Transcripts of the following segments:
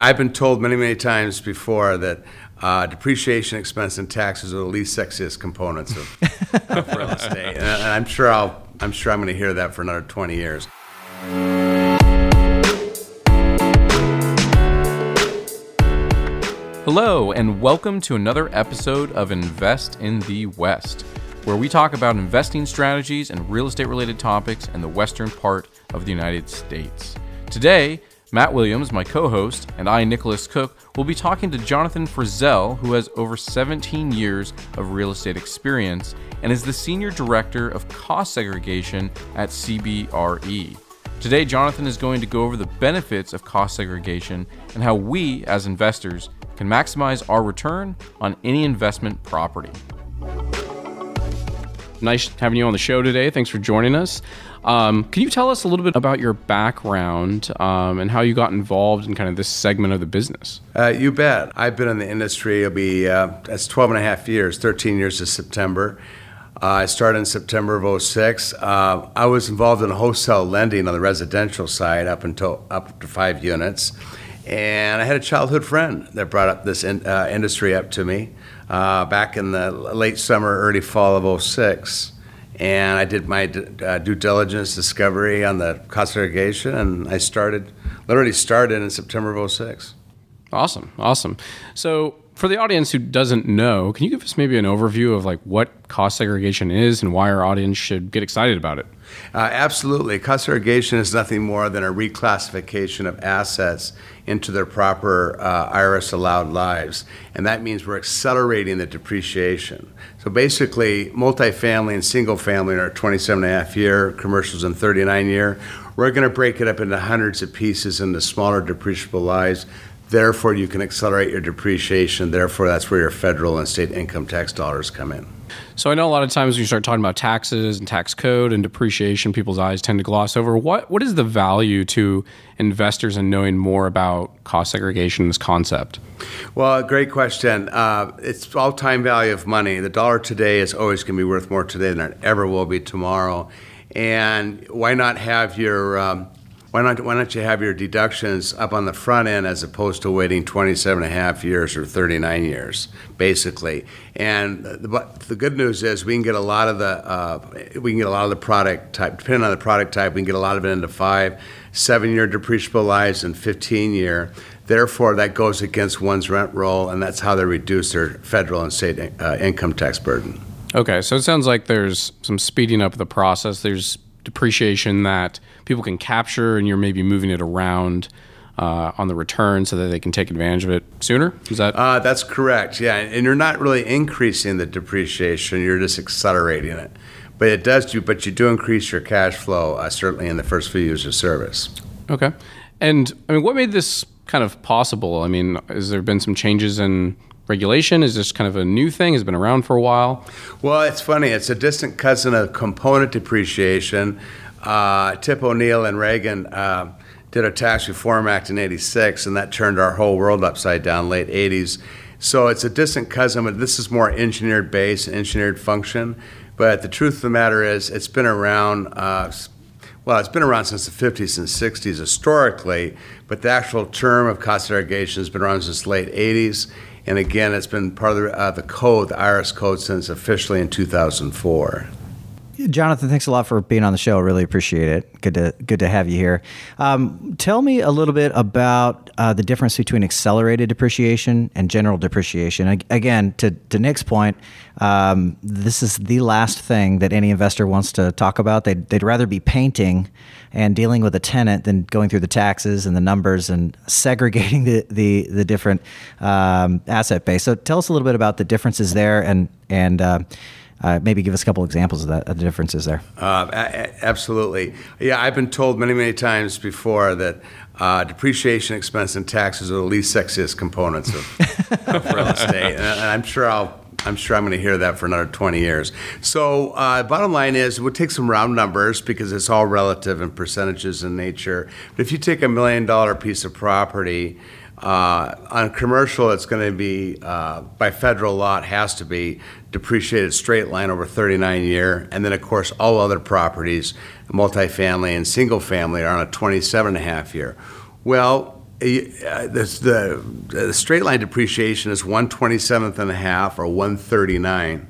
I've been told many, many times before that uh, depreciation, expense, and taxes are the least sexiest components of, of real estate, and, and I'm sure I'll, I'm sure I'm going to hear that for another 20 years. Hello, and welcome to another episode of Invest in the West, where we talk about investing strategies and real estate related topics in the western part of the United States. Today, Matt Williams, my co host, and I, Nicholas Cook, will be talking to Jonathan Frizzell, who has over 17 years of real estate experience and is the Senior Director of Cost Segregation at CBRE. Today, Jonathan is going to go over the benefits of cost segregation and how we, as investors, can maximize our return on any investment property. Nice having you on the show today. Thanks for joining us. Um, can you tell us a little bit about your background um, and how you got involved in kind of this segment of the business? Uh, you bet. I've been in the industry, it'll be, uh, that's 12 and a half years, 13 years this September. Uh, I started in September of 06. Uh, I was involved in wholesale lending on the residential side up until up to five units. And I had a childhood friend that brought up this in, uh, industry up to me uh, back in the late summer, early fall of 06 and I did my uh, due diligence discovery on the cost segregation, and I started, literally started in September of 06. Awesome, awesome. So, for the audience who doesn't know, can you give us maybe an overview of like what cost segregation is and why our audience should get excited about it? Uh, absolutely. Cost segregation is nothing more than a reclassification of assets into their proper uh, IRS allowed lives. And that means we're accelerating the depreciation. So basically, multifamily and single family are 27 and a half year, commercials in 39 year. We're going to break it up into hundreds of pieces into smaller depreciable lives. Therefore, you can accelerate your depreciation. Therefore, that's where your federal and state income tax dollars come in. So I know a lot of times when you start talking about taxes and tax code and depreciation, people's eyes tend to gloss over. What what is the value to investors in knowing more about cost segregation, this concept? Well, great question. Uh, it's all time value of money. The dollar today is always going to be worth more today than it ever will be tomorrow. And why not have your um, why not, why don't you have your deductions up on the front end as opposed to waiting 27 and a half years or 39 years, basically? And the, the good news is we can get a lot of the uh, we can get a lot of the product type, depending on the product type, we can get a lot of it into five, seven year depreciable lives and 15 year. Therefore, that goes against one's rent roll, and that's how they reduce their federal and state uh, income tax burden. Okay, so it sounds like there's some speeding up of the process. There's depreciation that people can capture, and you're maybe moving it around uh, on the return so that they can take advantage of it sooner. Is that? Uh, that's correct. Yeah, and you're not really increasing the depreciation; you're just accelerating it. But it does do. But you do increase your cash flow uh, certainly in the first few years of service. Okay, and I mean, what made this kind of possible? I mean, has there been some changes in regulation? Is this kind of a new thing? Has been around for a while? Well, it's funny. It's a distant cousin of component depreciation. Uh, Tip O'Neill and Reagan uh, did a tax reform act in '86, and that turned our whole world upside down. Late '80s. So it's a distant cousin, but this is more engineered base, engineered function. But the truth of the matter is, it's been around. Uh, well, it's been around since the 50s and 60s historically, but the actual term of cost segregation has been around since the late 80s. And again, it's been part of the, uh, the code, the IRS code, since officially in 2004. Jonathan, thanks a lot for being on the show. Really appreciate it. Good to good to have you here. Um, tell me a little bit about uh, the difference between accelerated depreciation and general depreciation. Again, to to Nick's point, um, this is the last thing that any investor wants to talk about. They'd, they'd rather be painting and dealing with a tenant than going through the taxes and the numbers and segregating the the, the different um, asset base. So tell us a little bit about the differences there and and. Uh, uh, maybe give us a couple examples of that, of the differences there. Uh, a- absolutely. Yeah, I've been told many, many times before that uh, depreciation, expense, and taxes are the least sexiest components of, of real estate, and, and I'm sure I'll I'm sure I'm going to hear that for another 20 years. So, uh, bottom line is, we'll take some round numbers because it's all relative and percentages in nature. But if you take a million dollar piece of property, uh, on commercial, it's going to be, uh, by federal law, it has to be depreciated straight line over 39 year. And then, of course, all other properties, multifamily and single family, are on a 27 and a half year. Well, uh, this, the, the straight line depreciation is 127th and a half or 139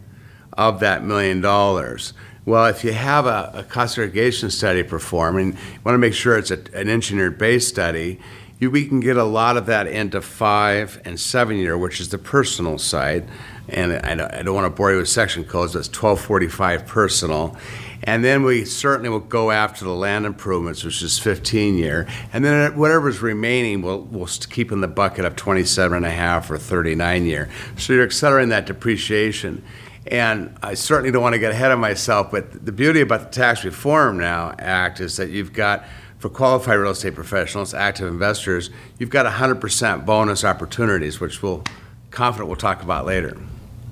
of that million dollars. Well, if you have a, a cost segregation study performed, and you want to make sure it's a, an engineered base study, you, we can get a lot of that into five and seven year, which is the personal side. And I don't, I don't want to bore you with section codes, that's 1245 personal. And then we certainly will go after the land improvements, which is 15 year. And then whatever's remaining, we'll, we'll keep in the bucket of 27 and a half or 39 year. So you're accelerating that depreciation. And I certainly don't want to get ahead of myself, but the beauty about the Tax Reform Now Act is that you've got, for qualified real estate professionals, active investors, you've got 100% bonus opportunities, which we'll confident we'll talk about later.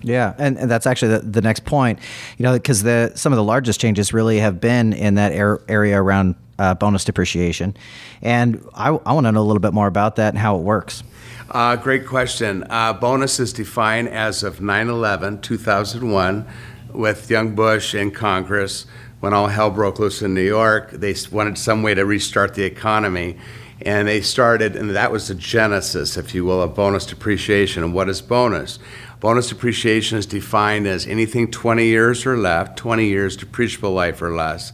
Yeah, and, and that's actually the, the next point. You know, because the some of the largest changes really have been in that er- area around uh, bonus depreciation, and I, I want to know a little bit more about that and how it works. Uh, great question. Uh, bonus is defined as of 9 11, 2001, with young Bush in Congress. When all hell broke loose in New York, they wanted some way to restart the economy. And they started, and that was the genesis, if you will, of bonus depreciation. And what is bonus? Bonus depreciation is defined as anything 20 years or less, 20 years depreciable life or less,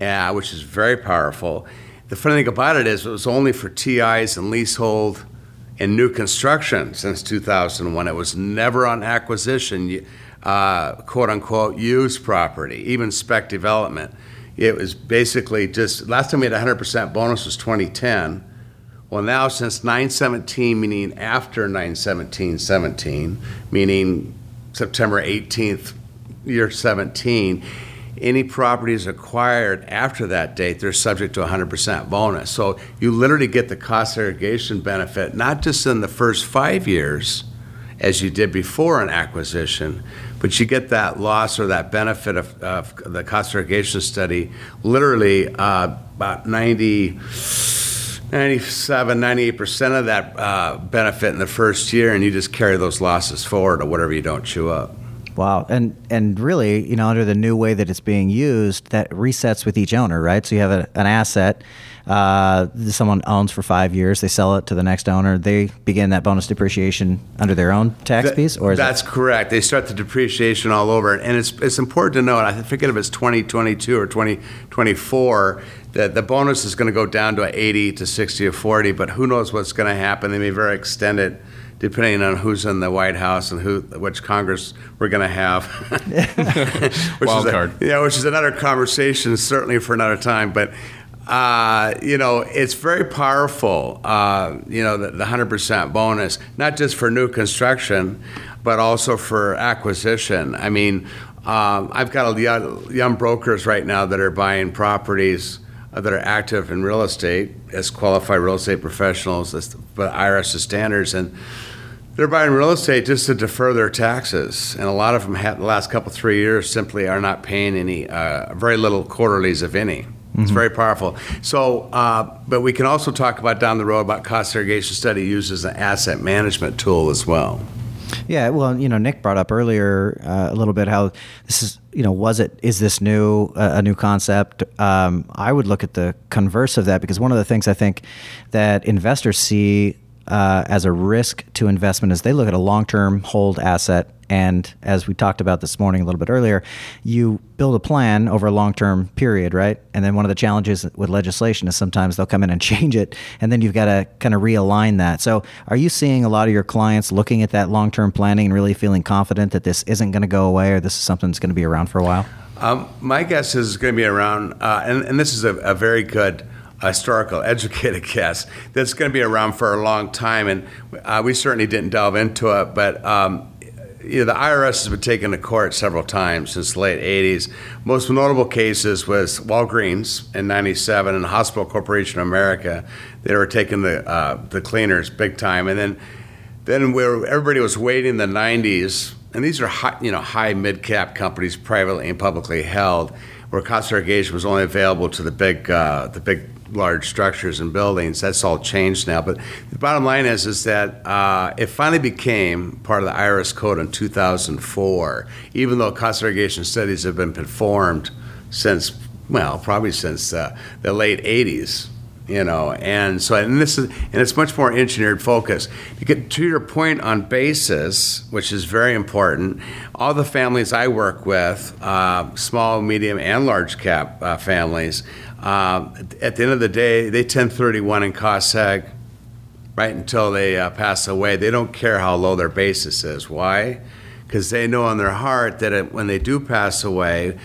uh, which is very powerful. The funny thing about it is it was only for TIs and leasehold and new construction since 2001. It was never on acquisition, uh, quote unquote, used property, even spec development. It was basically just, last time we had 100% bonus was 2010. Well, now since 917, meaning after 917 17, meaning September 18th, year 17, any properties acquired after that date, they're subject to 100% bonus. So you literally get the cost segregation benefit, not just in the first five years, as you did before an acquisition, but you get that loss or that benefit of, of the cost segregation study literally uh, about 90 97, 98% of that uh, benefit in the first year, and you just carry those losses forward or whatever you don't chew up. Wow, and and really, you know, under the new way that it's being used, that resets with each owner, right? So you have a, an asset, uh, someone owns for five years, they sell it to the next owner, they begin that bonus depreciation under their own tax That- piece, or is that's it? correct. They start the depreciation all over, and it's it's important to note. I forget if it's 2022 or 2024 that the bonus is going to go down to 80 to 60 or 40, but who knows what's going to happen? They may very extend it depending on who's in the White House and who which Congress we're going to have. which Wild is a- card. yeah, which is another conversation, certainly for another time. But uh, you know, it's very powerful. Uh, you know, the, the hundred percent bonus, not just for new construction, but also for acquisition. I mean, um, I've got a young, young brokers right now that are buying properties uh, that are active in real estate as qualified real estate professionals, as but IRS standards, and they're buying real estate just to defer their taxes, and a lot of them have the last couple three years simply are not paying any, uh, very little quarterlies if any. It's very powerful. So, uh, but we can also talk about down the road about cost segregation study used as an asset management tool as well. Yeah, well, you know, Nick brought up earlier uh, a little bit how this is, you know, was it is this new uh, a new concept? Um, I would look at the converse of that because one of the things I think that investors see uh, as a risk to investment is they look at a long term hold asset. And as we talked about this morning a little bit earlier, you build a plan over a long term period, right? And then one of the challenges with legislation is sometimes they'll come in and change it, and then you've got to kind of realign that. So, are you seeing a lot of your clients looking at that long term planning and really feeling confident that this isn't going to go away or this is something that's going to be around for a while? Um, my guess is it's going to be around, uh, and, and this is a, a very good historical, educated guess, that's going to be around for a long time. And uh, we certainly didn't delve into it, but um, you know, the IRS has been taken to court several times since the late 80s. Most notable cases was Walgreens in 97 and Hospital Corporation of America. They were taking the, uh, the cleaners big time. And then, then where everybody was waiting in the 90s, and these are high, you know, high mid-cap companies, privately and publicly held, where cost segregation was only available to the big, uh, the big, large structures and buildings. That's all changed now. But the bottom line is, is that uh, it finally became part of the IRS code in 2004, even though cost segregation studies have been performed since, well, probably since uh, the late 80s. You know, and so and this is and it's much more engineered focus. To get to your point on basis, which is very important, all the families I work with, uh, small, medium, and large cap uh, families, uh, at the end of the day, they 1031 in seg right until they uh, pass away. They don't care how low their basis is. Why? Because they know in their heart that it, when they do pass away,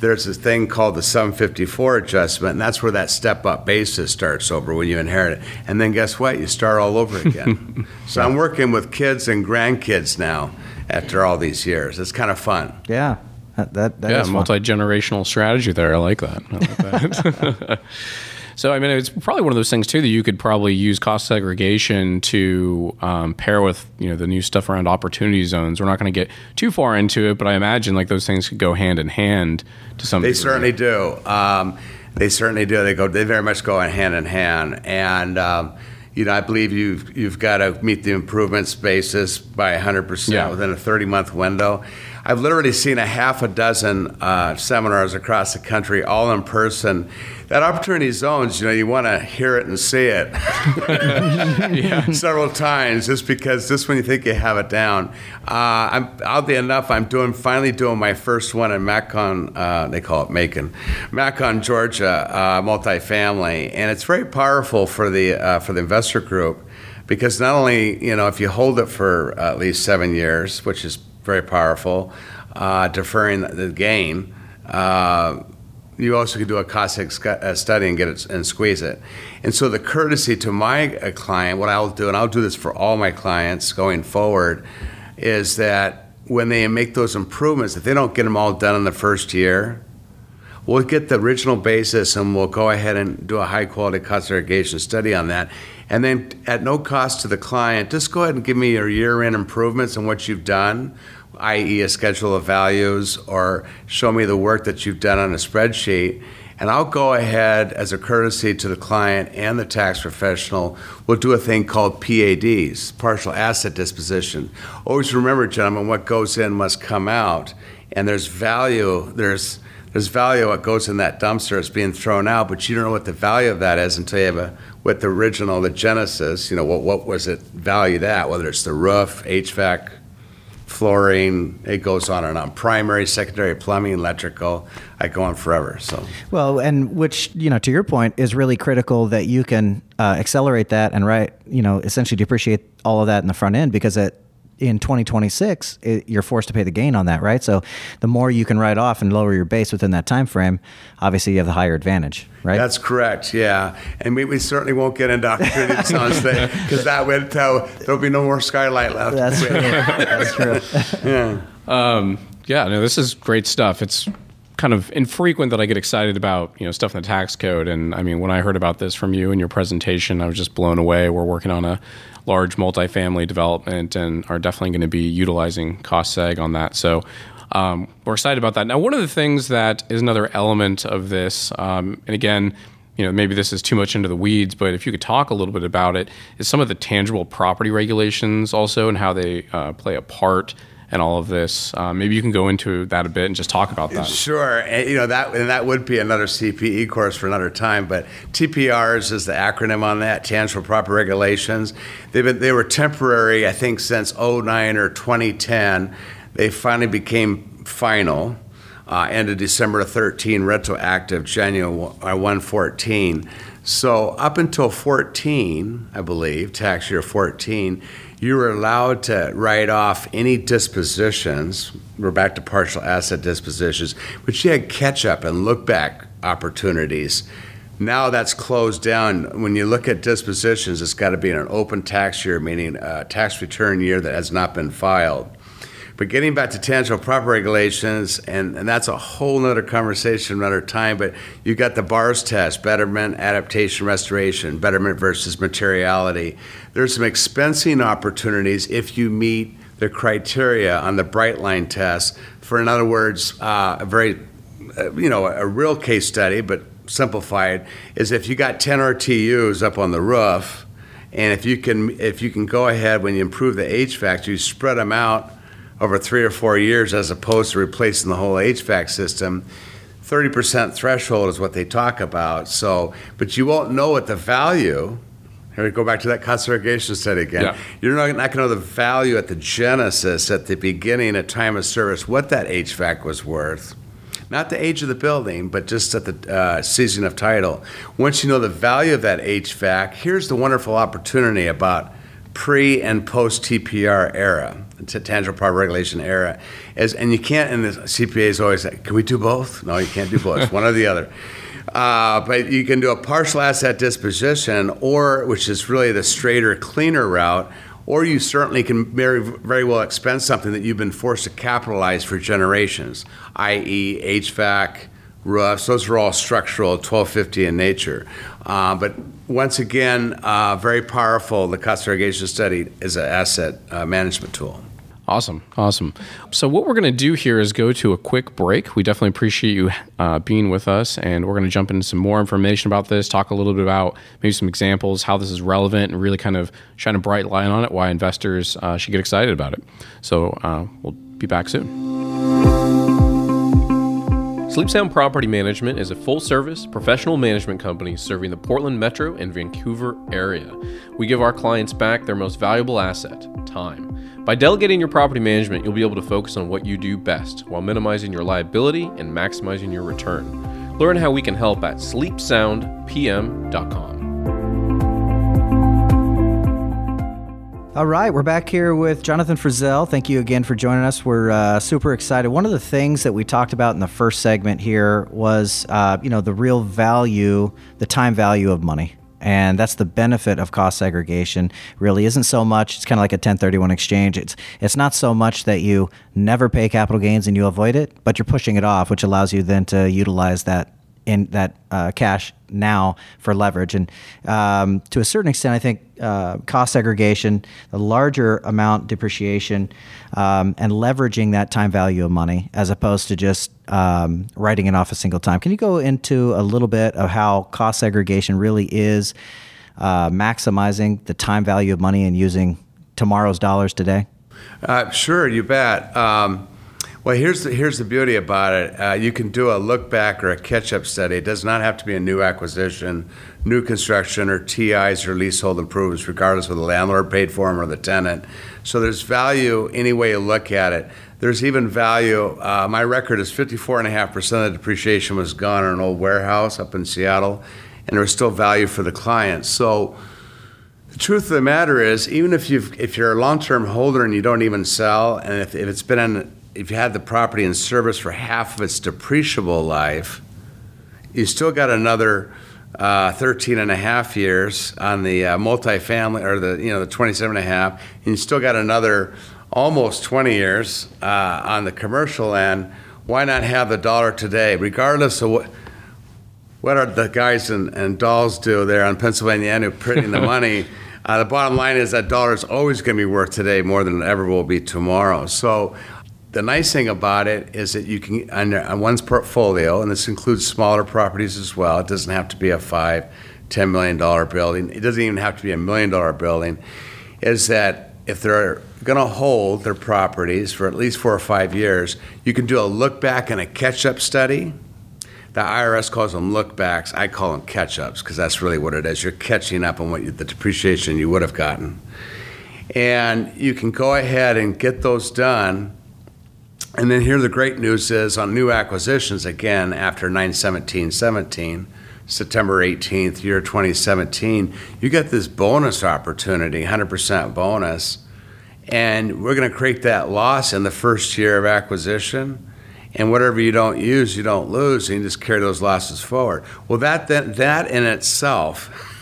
there's this thing called the 754 adjustment, and that's where that step up basis starts over when you inherit it. And then guess what? You start all over again. so I'm working with kids and grandkids now after all these years. It's kind of fun. Yeah. That, that, that yeah, is multi generational strategy there. I like that. I like that. so, I mean, it's probably one of those things too that you could probably use cost segregation to um, pair with you know the new stuff around opportunity zones. We're not going to get too far into it, but I imagine like those things could go hand in hand to some. They degree. certainly do. Um, they certainly do. They go. They very much go hand in hand. And um, you know, I believe you've you've got to meet the improvements basis by 100 Yeah. percent within a 30 month window. I've literally seen a half a dozen uh, seminars across the country, all in person. That opportunity zones, you know, you want to hear it and see it several times, just because just when you think you have it down. Uh, I'm oddly enough, I'm doing finally doing my first one in Macon. Uh, they call it Macon, Macon, Georgia, uh, multifamily, and it's very powerful for the uh, for the investor group because not only you know if you hold it for at least seven years, which is very powerful, uh, deferring the game. Uh, you also could do a sc- uh, study and get it and squeeze it. And so the courtesy to my uh, client, what I'll do, and I'll do this for all my clients going forward, is that when they make those improvements, if they don't get them all done in the first year, we'll get the original basis and we'll go ahead and do a high quality cost segregation study on that. And then at no cost to the client, just go ahead and give me your year end improvements and what you've done, i.e., a schedule of values, or show me the work that you've done on a spreadsheet. And I'll go ahead as a courtesy to the client and the tax professional. We'll do a thing called PADs, partial asset disposition. Always remember, gentlemen, what goes in must come out. And there's value, there's there's value what goes in that dumpster is being thrown out, but you don't know what the value of that is until you have a with the original, the genesis. You know what what was it valued at? Whether it's the roof, HVAC, flooring, it goes on and on. Primary, secondary, plumbing, electrical. I go on forever. So Well, and which you know, to your point, is really critical that you can uh, accelerate that and right, you know, essentially depreciate all of that in the front end because it in 2026 it, you're forced to pay the gain on that, right? So the more you can write off and lower your base within that time frame, obviously you have the higher advantage, right? That's correct, yeah. And we, we certainly won't get into opportunity zones because that would tell there'll be no more skylight left. That's true. That's true. yeah. Um, yeah, no, this is great stuff. It's kind of infrequent that I get excited about you know stuff in the tax code. And I mean, when I heard about this from you in your presentation, I was just blown away. We're working on a large multifamily development and are definitely going to be utilizing cost seg on that. So. Um, we're excited about that. Now, one of the things that is another element of this, um, and again, you know, maybe this is too much into the weeds, but if you could talk a little bit about it, is some of the tangible property regulations also and how they uh, play a part and all of this. Uh, maybe you can go into that a bit and just talk about that. Sure, and, you know that and that would be another CPE course for another time. But TPRs is the acronym on that, Tangible Property Regulations. They've been they were temporary, I think, since 09 or 2010. They finally became final. Uh, end of December 13, retroactive January 114. So up until 14, I believe, tax year 14, you were allowed to write off any dispositions. We're back to partial asset dispositions, but you had catch up and look back opportunities. Now that's closed down. When you look at dispositions, it's got to be in an open tax year, meaning a tax return year that has not been filed. But getting back to tangible property regulations, and, and that's a whole nother conversation another time, but you've got the BARS test, betterment, adaptation, restoration, betterment versus materiality. There's some expensing opportunities if you meet the criteria on the bright line test. For in other words, uh, a very, uh, you know, a real case study, but simplified, is if you got 10 RTUs up on the roof, and if you can, if you can go ahead when you improve the HVAC, you spread them out over three or four years as opposed to replacing the whole HVAC system, 30% threshold is what they talk about. So, but you won't know what the value. Here we go back to that cost segregation study again. Yeah. You're not, not going to know the value at the genesis, at the beginning, at time of service, what that HVAC was worth. Not the age of the building, but just at the uh, season of title. Once you know the value of that HVAC, here's the wonderful opportunity about pre and post TPR era, tangible property regulation era, as and you can't. And the CPA is always like, "Can we do both?" No, you can't do both. It's one or the other. Uh, but you can do a partial asset disposition, or which is really the straighter, cleaner route, or you certainly can very, very well expense something that you've been forced to capitalize for generations, i.e., HVAC, roofs. Those are all structural, 1250 in nature. Uh, but once again, uh, very powerful. The cost segregation study is an asset uh, management tool. Awesome, awesome. So what we're going to do here is go to a quick break. We definitely appreciate you uh, being with us, and we're going to jump into some more information about this. Talk a little bit about maybe some examples, how this is relevant, and really kind of shine a bright light on it. Why investors uh, should get excited about it. So uh, we'll be back soon. Sleep Sound Property Management is a full service professional management company serving the Portland Metro and Vancouver area. We give our clients back their most valuable asset, time. By delegating your property management, you'll be able to focus on what you do best while minimizing your liability and maximizing your return. Learn how we can help at sleepsoundpm.com. All right, we're back here with Jonathan Frizzell. Thank you again for joining us. We're uh, super excited. One of the things that we talked about in the first segment here was, uh, you know, the real value, the time value of money. And that's the benefit of cost segregation. Really isn't so much. It's kind of like a 1031 exchange. It's it's not so much that you never pay capital gains and you avoid it, but you're pushing it off, which allows you then to utilize that in that uh, cash now for leverage. And um, to a certain extent, I think uh, cost segregation, the larger amount depreciation, um, and leveraging that time value of money as opposed to just um, writing it off a single time. Can you go into a little bit of how cost segregation really is uh, maximizing the time value of money and using tomorrow's dollars today? Uh, sure, you bet. Um, well, here's the, here's the beauty about it. Uh, you can do a look back or a catch up study. It does not have to be a new acquisition, new construction, or TIs or leasehold improvements, regardless of the landlord paid for them or the tenant. So there's value any way you look at it. There's even value. Uh, my record is 54.5% of the depreciation was gone in an old warehouse up in Seattle, and there was still value for the client. So the truth of the matter is, even if you've if you're a long-term holder and you don't even sell, and if, if it's been in if you had the property in service for half of its depreciable life, you still got another uh, 13 and a half years on the uh, multifamily or the you know the 27 and a half, and you still got another almost 20 years uh, on the commercial end. Why not have the dollar today, regardless of what? What are the guys and, and dolls do there on Pennsylvania Avenue printing the money? Uh, the bottom line is that dollar is always going to be worth today more than it ever will be tomorrow. So the nice thing about it is that you can, on one's portfolio, and this includes smaller properties as well, it doesn't have to be a five, $10 million building, it doesn't even have to be a million dollar building, is that if they're going to hold their properties for at least four or five years, you can do a look back and a catch up study. The IRS calls them look backs. I call them catch ups because that's really what it is. You're catching up on what you, the depreciation you would have gotten. And you can go ahead and get those done and then here the great news is on new acquisitions again after 91717, September 18th, year 2017, you get this bonus opportunity, 100% bonus. And we're going to create that loss in the first year of acquisition. And whatever you don't use, you don't lose, and you just carry those losses forward. Well, that, that, that in itself,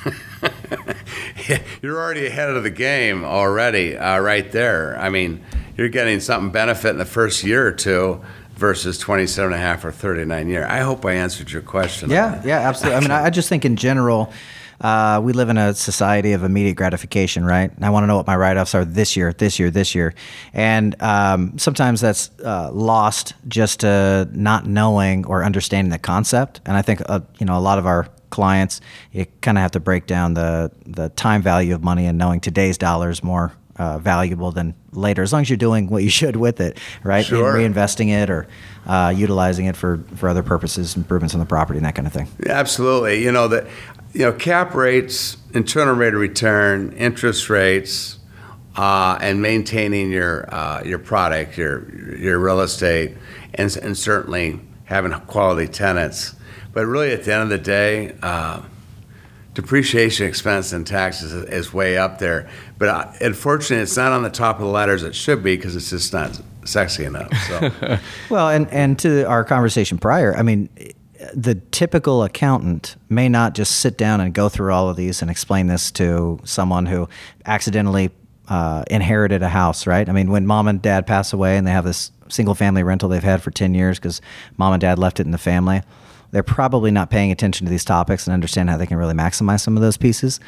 you're already ahead of the game already, uh, right there. I mean, you're getting something benefit in the first year or two versus 27 and a half or 39 year. I hope I answered your question. Yeah, yeah, absolutely. I mean, I just think in general, uh, we live in a society of immediate gratification, right? And I want to know what my write-offs are this year, this year, this year, and um, sometimes that's uh, lost just to not knowing or understanding the concept. And I think uh, you know a lot of our clients, you kind of have to break down the the time value of money and knowing today's dollars more uh, valuable than later, as long as you're doing what you should with it, right? Sure. Reinvesting it or uh, utilizing it for, for other purposes, improvements on the property and that kind of thing. Absolutely. You know that you know cap rates, internal rate of return, interest rates, uh, and maintaining your uh, your product, your your real estate, and, and certainly having quality tenants. But really, at the end of the day, uh, depreciation expense and taxes is, is way up there. But uh, unfortunately, it's not on the top of the ladder as it should be because it's just not sexy enough. So. Well, and, and to our conversation prior, I mean, the typical accountant may not just sit down and go through all of these and explain this to someone who accidentally uh, inherited a house, right? I mean, when mom and dad pass away and they have this single family rental they've had for 10 years because mom and dad left it in the family, they're probably not paying attention to these topics and understand how they can really maximize some of those pieces.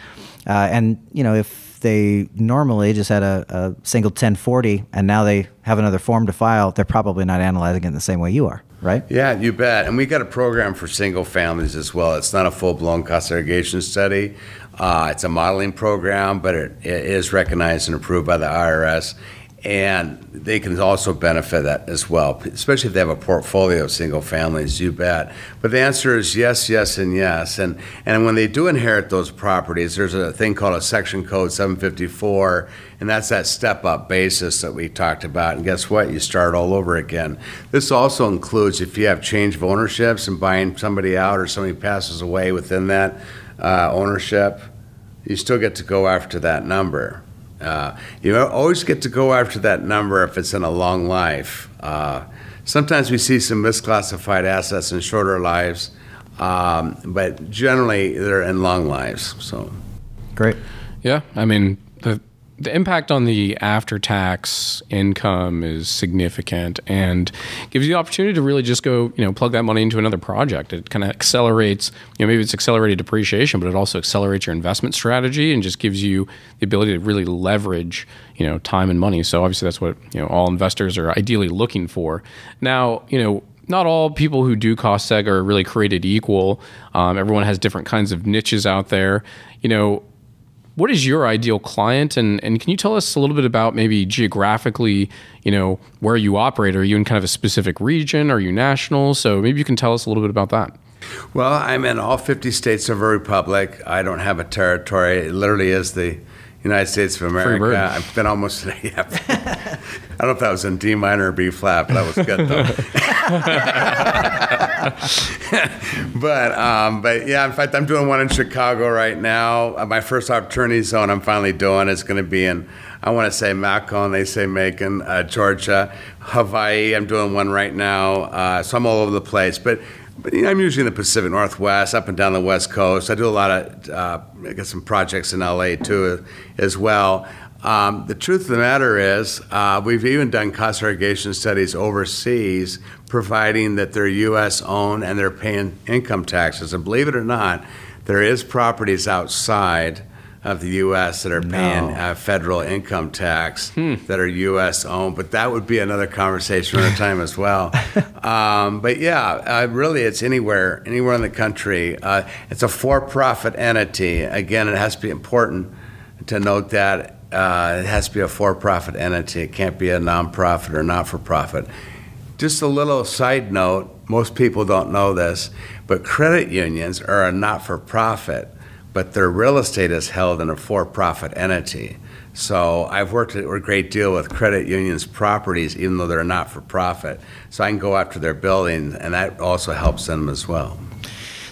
Uh, and, you know, if they normally just had a, a single 1040 and now they have another form to file, they're probably not analyzing it in the same way you are, right? Yeah, you bet. And we got a program for single families as well. It's not a full blown cost segregation study. Uh, it's a modeling program, but it, it is recognized and approved by the IRS. And they can also benefit that as well, especially if they have a portfolio of single families, you bet. But the answer is yes, yes, and yes. And, and when they do inherit those properties, there's a thing called a section code 754, and that's that step up basis that we talked about. And guess what? You start all over again. This also includes if you have change of ownerships and buying somebody out or somebody passes away within that uh, ownership, you still get to go after that number. Uh, you always get to go after that number if it's in a long life. Uh, sometimes we see some misclassified assets in shorter lives, um, but generally they're in long lives. So, Great. Yeah, I mean the the impact on the after tax income is significant and gives you the opportunity to really just go, you know, plug that money into another project. It kind of accelerates, you know, maybe it's accelerated depreciation, but it also accelerates your investment strategy and just gives you the ability to really leverage, you know, time and money. So obviously that's what, you know, all investors are ideally looking for. Now, you know, not all people who do cost seg are really created equal. Um, everyone has different kinds of niches out there. You know, what is your ideal client? And, and can you tell us a little bit about maybe geographically you know where you operate? Are you in kind of a specific region? Are you national? So maybe you can tell us a little bit about that. Well, I'm in all 50 states of a republic. I don't have a territory. It literally is the United States of bird. America. I've been almost. Yeah, I don't know if that was in D minor or B flat, but that was good though. but um, but yeah, in fact, I'm doing one in Chicago right now. Uh, my first opportunity zone I'm finally doing is going to be in. I want to say Macon, they say Macon, uh, Georgia, Hawaii. I'm doing one right now, uh, so I'm all over the place. But but you know, I'm usually in the Pacific Northwest, up and down the West Coast. I do a lot of, uh, I got some projects in LA too, as well. Um, the truth of the matter is, uh, we've even done cost segregation studies overseas, providing that they're U.S. owned and they're paying income taxes. And believe it or not, there is properties outside of the U.S. that are paying No. uh, federal income tax that are U.S. owned, but that would be another conversation another time as well. Um, but yeah, uh, really, it's anywhere, anywhere in the country. Uh, it's a for-profit entity. Again, it has to be important to note that uh, it has to be a for-profit entity. It can't be a nonprofit or not-for-profit. Just a little side note: most people don't know this, but credit unions are a not-for-profit but their real estate is held in a for-profit entity. So I've worked a great deal with credit unions' properties, even though they're not for profit. So I can go after their buildings, and that also helps them as well.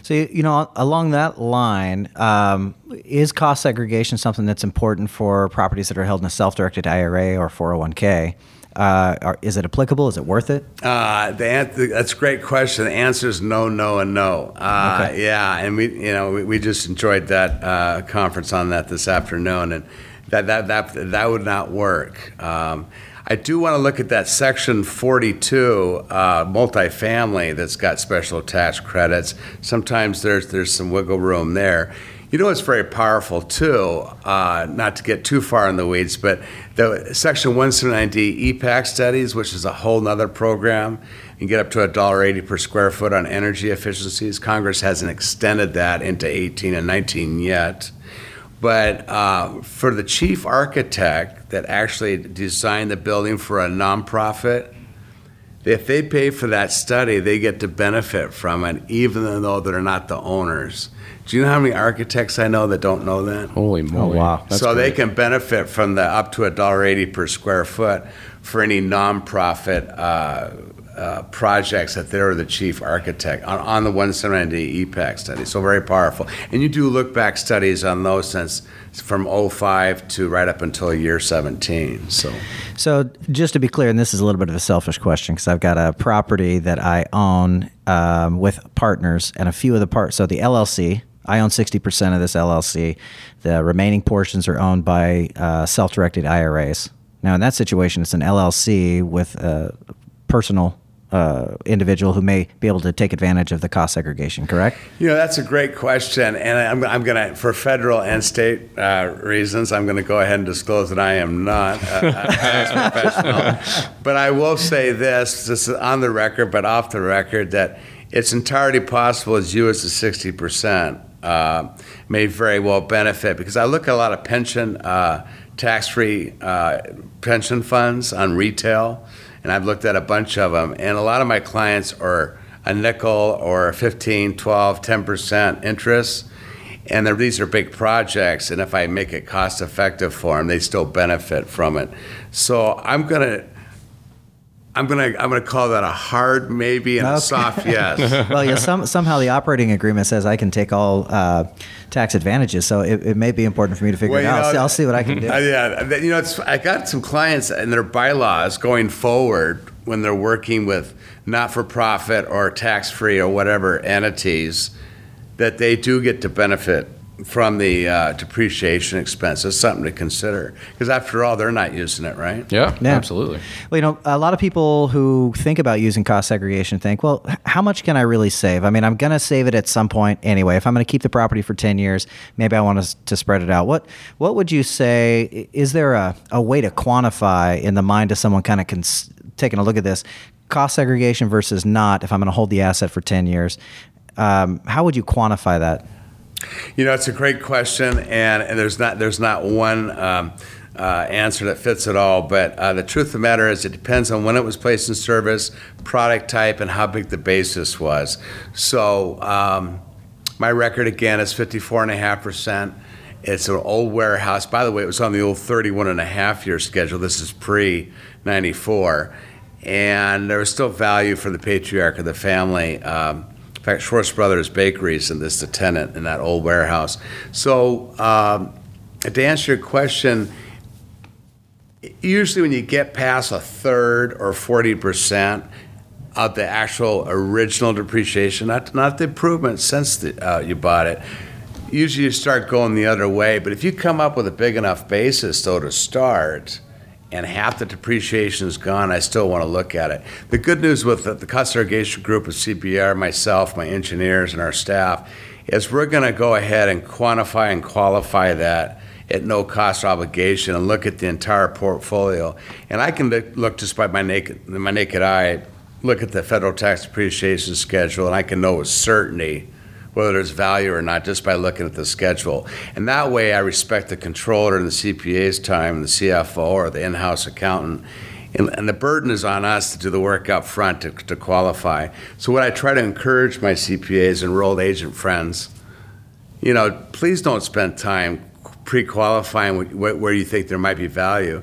So, you know, along that line, um, is cost segregation something that's important for properties that are held in a self directed IRA or 401k? Uh, are, is it applicable? Is it worth it? Uh, the that's a great question. The answer is no, no, and no. Uh, Okay. Yeah, and we, you know, we, we just enjoyed that uh, conference on that this afternoon, and that that that that would not work. Um, I do want to look at that section 42 uh, multifamily that's got special tax credits. Sometimes there's there's some wiggle room there. You know, it's very powerful too. Uh, not to get too far in the weeds, but the Section 179D EPAct studies, which is a whole nother program, you get up to $1.80 per square foot on energy efficiencies. Congress hasn't extended that into 18 and 19 yet. But uh, for the chief architect that actually designed the building for a nonprofit, if they pay for that study, they get to benefit from it, even though they're not the owners. Do you know how many architects I know that don't know that? Holy moly! Oh, wow. That's so they can benefit from the up to a dollar eighty per square foot for any nonprofit uh, uh, projects that they're the chief architect on, on the 170 EPAct study. So very powerful. And you do look back studies on those since from 05 to right up until year 17. So So, just to be clear, and this is a little bit of a selfish question because I've got a property that I own um, with partners, and a few of the parts. So, the LLC, I own 60% of this LLC. The remaining portions are owned by uh, self directed IRAs. Now, in that situation, it's an LLC with a personal uh, individual who may be able to take advantage of the cost segregation, correct? You know, that's a great question. And I'm, I'm going to, for federal and state uh, reasons, I'm going to go ahead and disclose that I am not a, a tax professional. But I will say this, this is on the record, but off the record, that it's entirely possible as you as the 60% uh, may very well benefit because I look at a lot of pension, uh, tax free uh, pension funds on retail and I've looked at a bunch of them, and a lot of my clients are a nickel or 15, 12, 10% interest. And these are big projects, and if I make it cost effective for them, they still benefit from it. So I'm gonna, I'm gonna, I'm gonna call that a hard maybe and a soft yes. well, yeah, some, somehow the operating agreement says I can take all uh, tax advantages, so it, it may be important for me to figure Well, it out. know, I'll, see- I'll see what I can do. Yeah, you know, it's, I got some clients and their bylaws going forward when they're working with not-for-profit or tax-free or whatever entities that they do get to benefit from the uh, depreciation expense. It's something to consider because after all, they're not using it, right? yeah, Yeah. absolutely. Well, you know, a lot of people who think about using cost segregation think, well, how much can I really save? I mean, I'm going to save it at some point anyway. If I'm going to keep the property for 10 years, maybe I want to, to spread it out. What what would you say? Is there a, a way to quantify in the mind of someone kind of cons- taking a look at this cost segregation versus not if I'm going to hold the asset for 10 years? Um, how would you quantify that? You know, it's a great question, and, and there's not there's not one um, uh, answer that fits it all. But uh, the truth of the matter is, it depends on when it was placed in service, product type, and how big the basis was. So um, my record again is 54.5 percent. It's an old warehouse. By the way, it was on the old 31 and a half year schedule. This is pre 94. And there was still value for the patriarch of the family. Um, in fact, Schwartz Brothers Bakeries and this the tenant in that old warehouse. So um, to answer your question, usually when you get past a third or 40% of the actual original depreciation, not, not the improvement since the, uh, you bought it, usually you start going the other way. But if you come up with a big enough basis, though, to start, and half the depreciation is gone, I still want to look at it. The good news with the, the cost segregation group of CBRE, myself, my engineers, and our staff is we're going to go ahead and quantify and qualify that at no cost obligation and look at the entire portfolio. And I can look just by my naked, my naked eye, look at the federal tax depreciation schedule, and I can know with certainty whether there's value or not just by looking at the schedule. And that way, I respect the controller and the CPA's time, the CFO or the in-house accountant. And, and the burden is on us to do the work up front to, to qualify. So what I try to encourage my CPAs, and enrolled agent friends, you know, please don't spend time pre-qualifying wh- wh- where you think there might be value.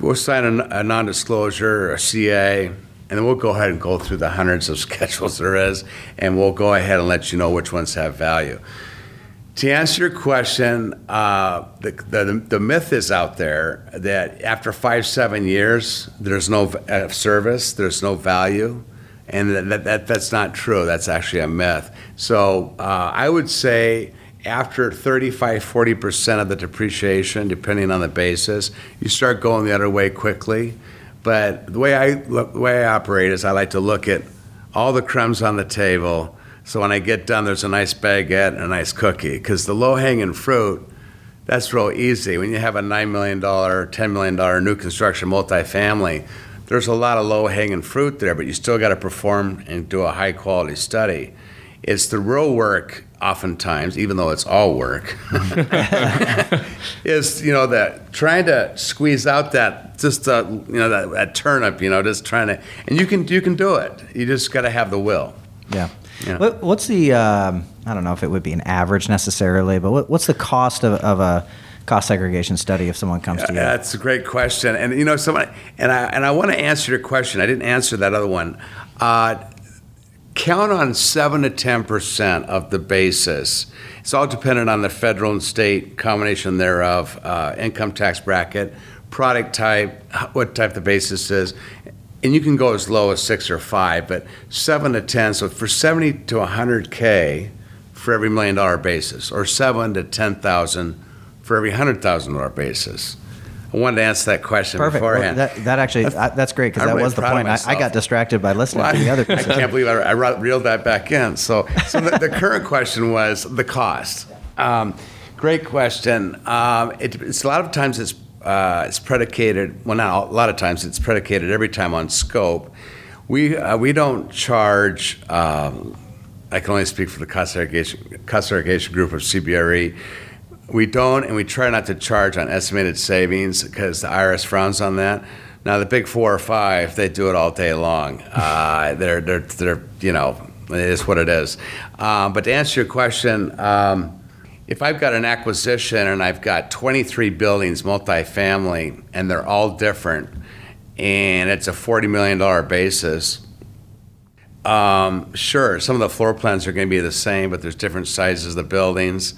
We'll sign a, a non-disclosure or a CA, and then we'll go ahead and go through the hundreds of schedules there is, and we'll go ahead and let you know which ones have value. To answer your question, uh, the, the, the myth is out there that after five, seven years, there's no uh, service, there's no value, and that, that, that's not true. That's actually a myth. So uh, I would say after 35, 40% of the depreciation, depending on the basis, you start going the other way quickly. But the way I, look, the way I operate is I like to look at all the crumbs on the table. So when I get done, there's a nice baguette and a nice cookie. Because the low hanging fruit, that's real easy. When you have a $9 million, $10 million new construction multifamily, there's a lot of low hanging fruit there, but you still got to perform and do a high quality study. It's the real work, oftentimes, even though it's all work, is you know that trying to squeeze out that just uh, you know that, that turnip, you know, just trying to, and you can you can do it. You just got to have the will. Yeah. Yeah. What, what's the, um, I don't know if it would be an average necessarily, but what, what's the cost of, of a cost segregation study if someone comes to you? That's a great question, and you know, someone, and I and I want to answer your question. I didn't answer that other one. Uh, count on seven to ten percent of the basis. It's all dependent on the federal and state combination thereof, uh, income tax bracket, product type, what type the basis is, and you can go as low as six or five, but seven to ten. So for seventy to hundred k for every million dollar basis, or seven to ten thousand for every hundred thousand dollar basis. I wanted to answer that question Perfect. Well, beforehand. that, that actually, that's, that's great because that really was the point. I, I got distracted by listening Well, to the other. I can't believe I, I reeled that back in. So, so the, the current question was the cost. Um, great question. Um, it, it's a lot of times it's uh, it's predicated. Well, not a lot of times it's predicated every time on scope. We uh, we don't charge. Um, I can only speak for the cost segregation, cost segregation group of CBRE. We don't, and we try not to charge on estimated savings because the IRS frowns on that. Now, the big four or five, they do it all day long. Uh, they're, they're, they're, you know, it is what it is. Um, but to answer your question, um, if I've got an acquisition and I've got 23 buildings, multifamily, and they're all different, and it's a $40 million basis, um, sure, some of the floor plans are going to be the same, but there's different sizes of the buildings.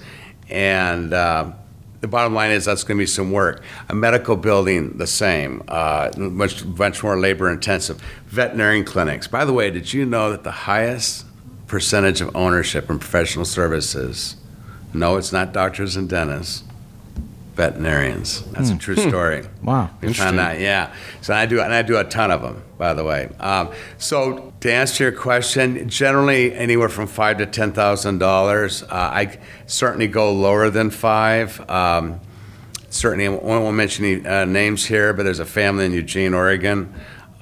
And uh, the bottom line is that's going to be some work. A medical building, the same, uh, much, much more labor intensive. Veterinary clinics. By the way, did you know that the highest percentage of ownership in professional services, no, it's not doctors and dentists, veterinarians. That's a true story. Wow. We found that, yeah. So I do, and I do a ton of them, by the way. Um, so to answer your question, generally anywhere from five to ten thousand dollars. Uh, I certainly go lower than five. Um, certainly, I won't mention any uh, names here, but there's a family in Eugene, Oregon.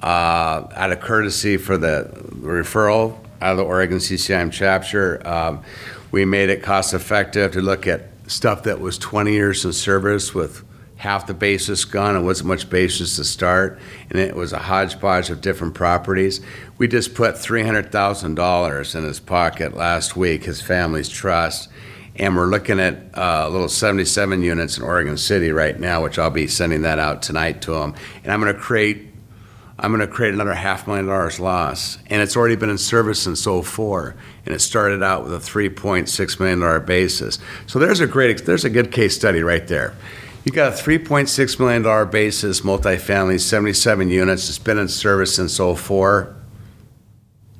Uh, out of courtesy for the referral out of the Oregon CCIM chapter, um, we made it cost effective to look at stuff that was 20 years in service with half the basis gone and wasn't much basis to start, and it was a hodgepodge of different properties. We just put $300,000 in his pocket last week, his family's trust, and we're looking at uh, little 77 units in Oregon City right now, which I'll be sending that out tonight to him. And I'm going to create I'm going to create another half million dollars loss. And it's already been in service since 04. And it started out with a $3.6 million basis. So there's a great, there's a good case study right there. You got a $3.6 million basis, multifamily, 77 units. It's been in service since 04.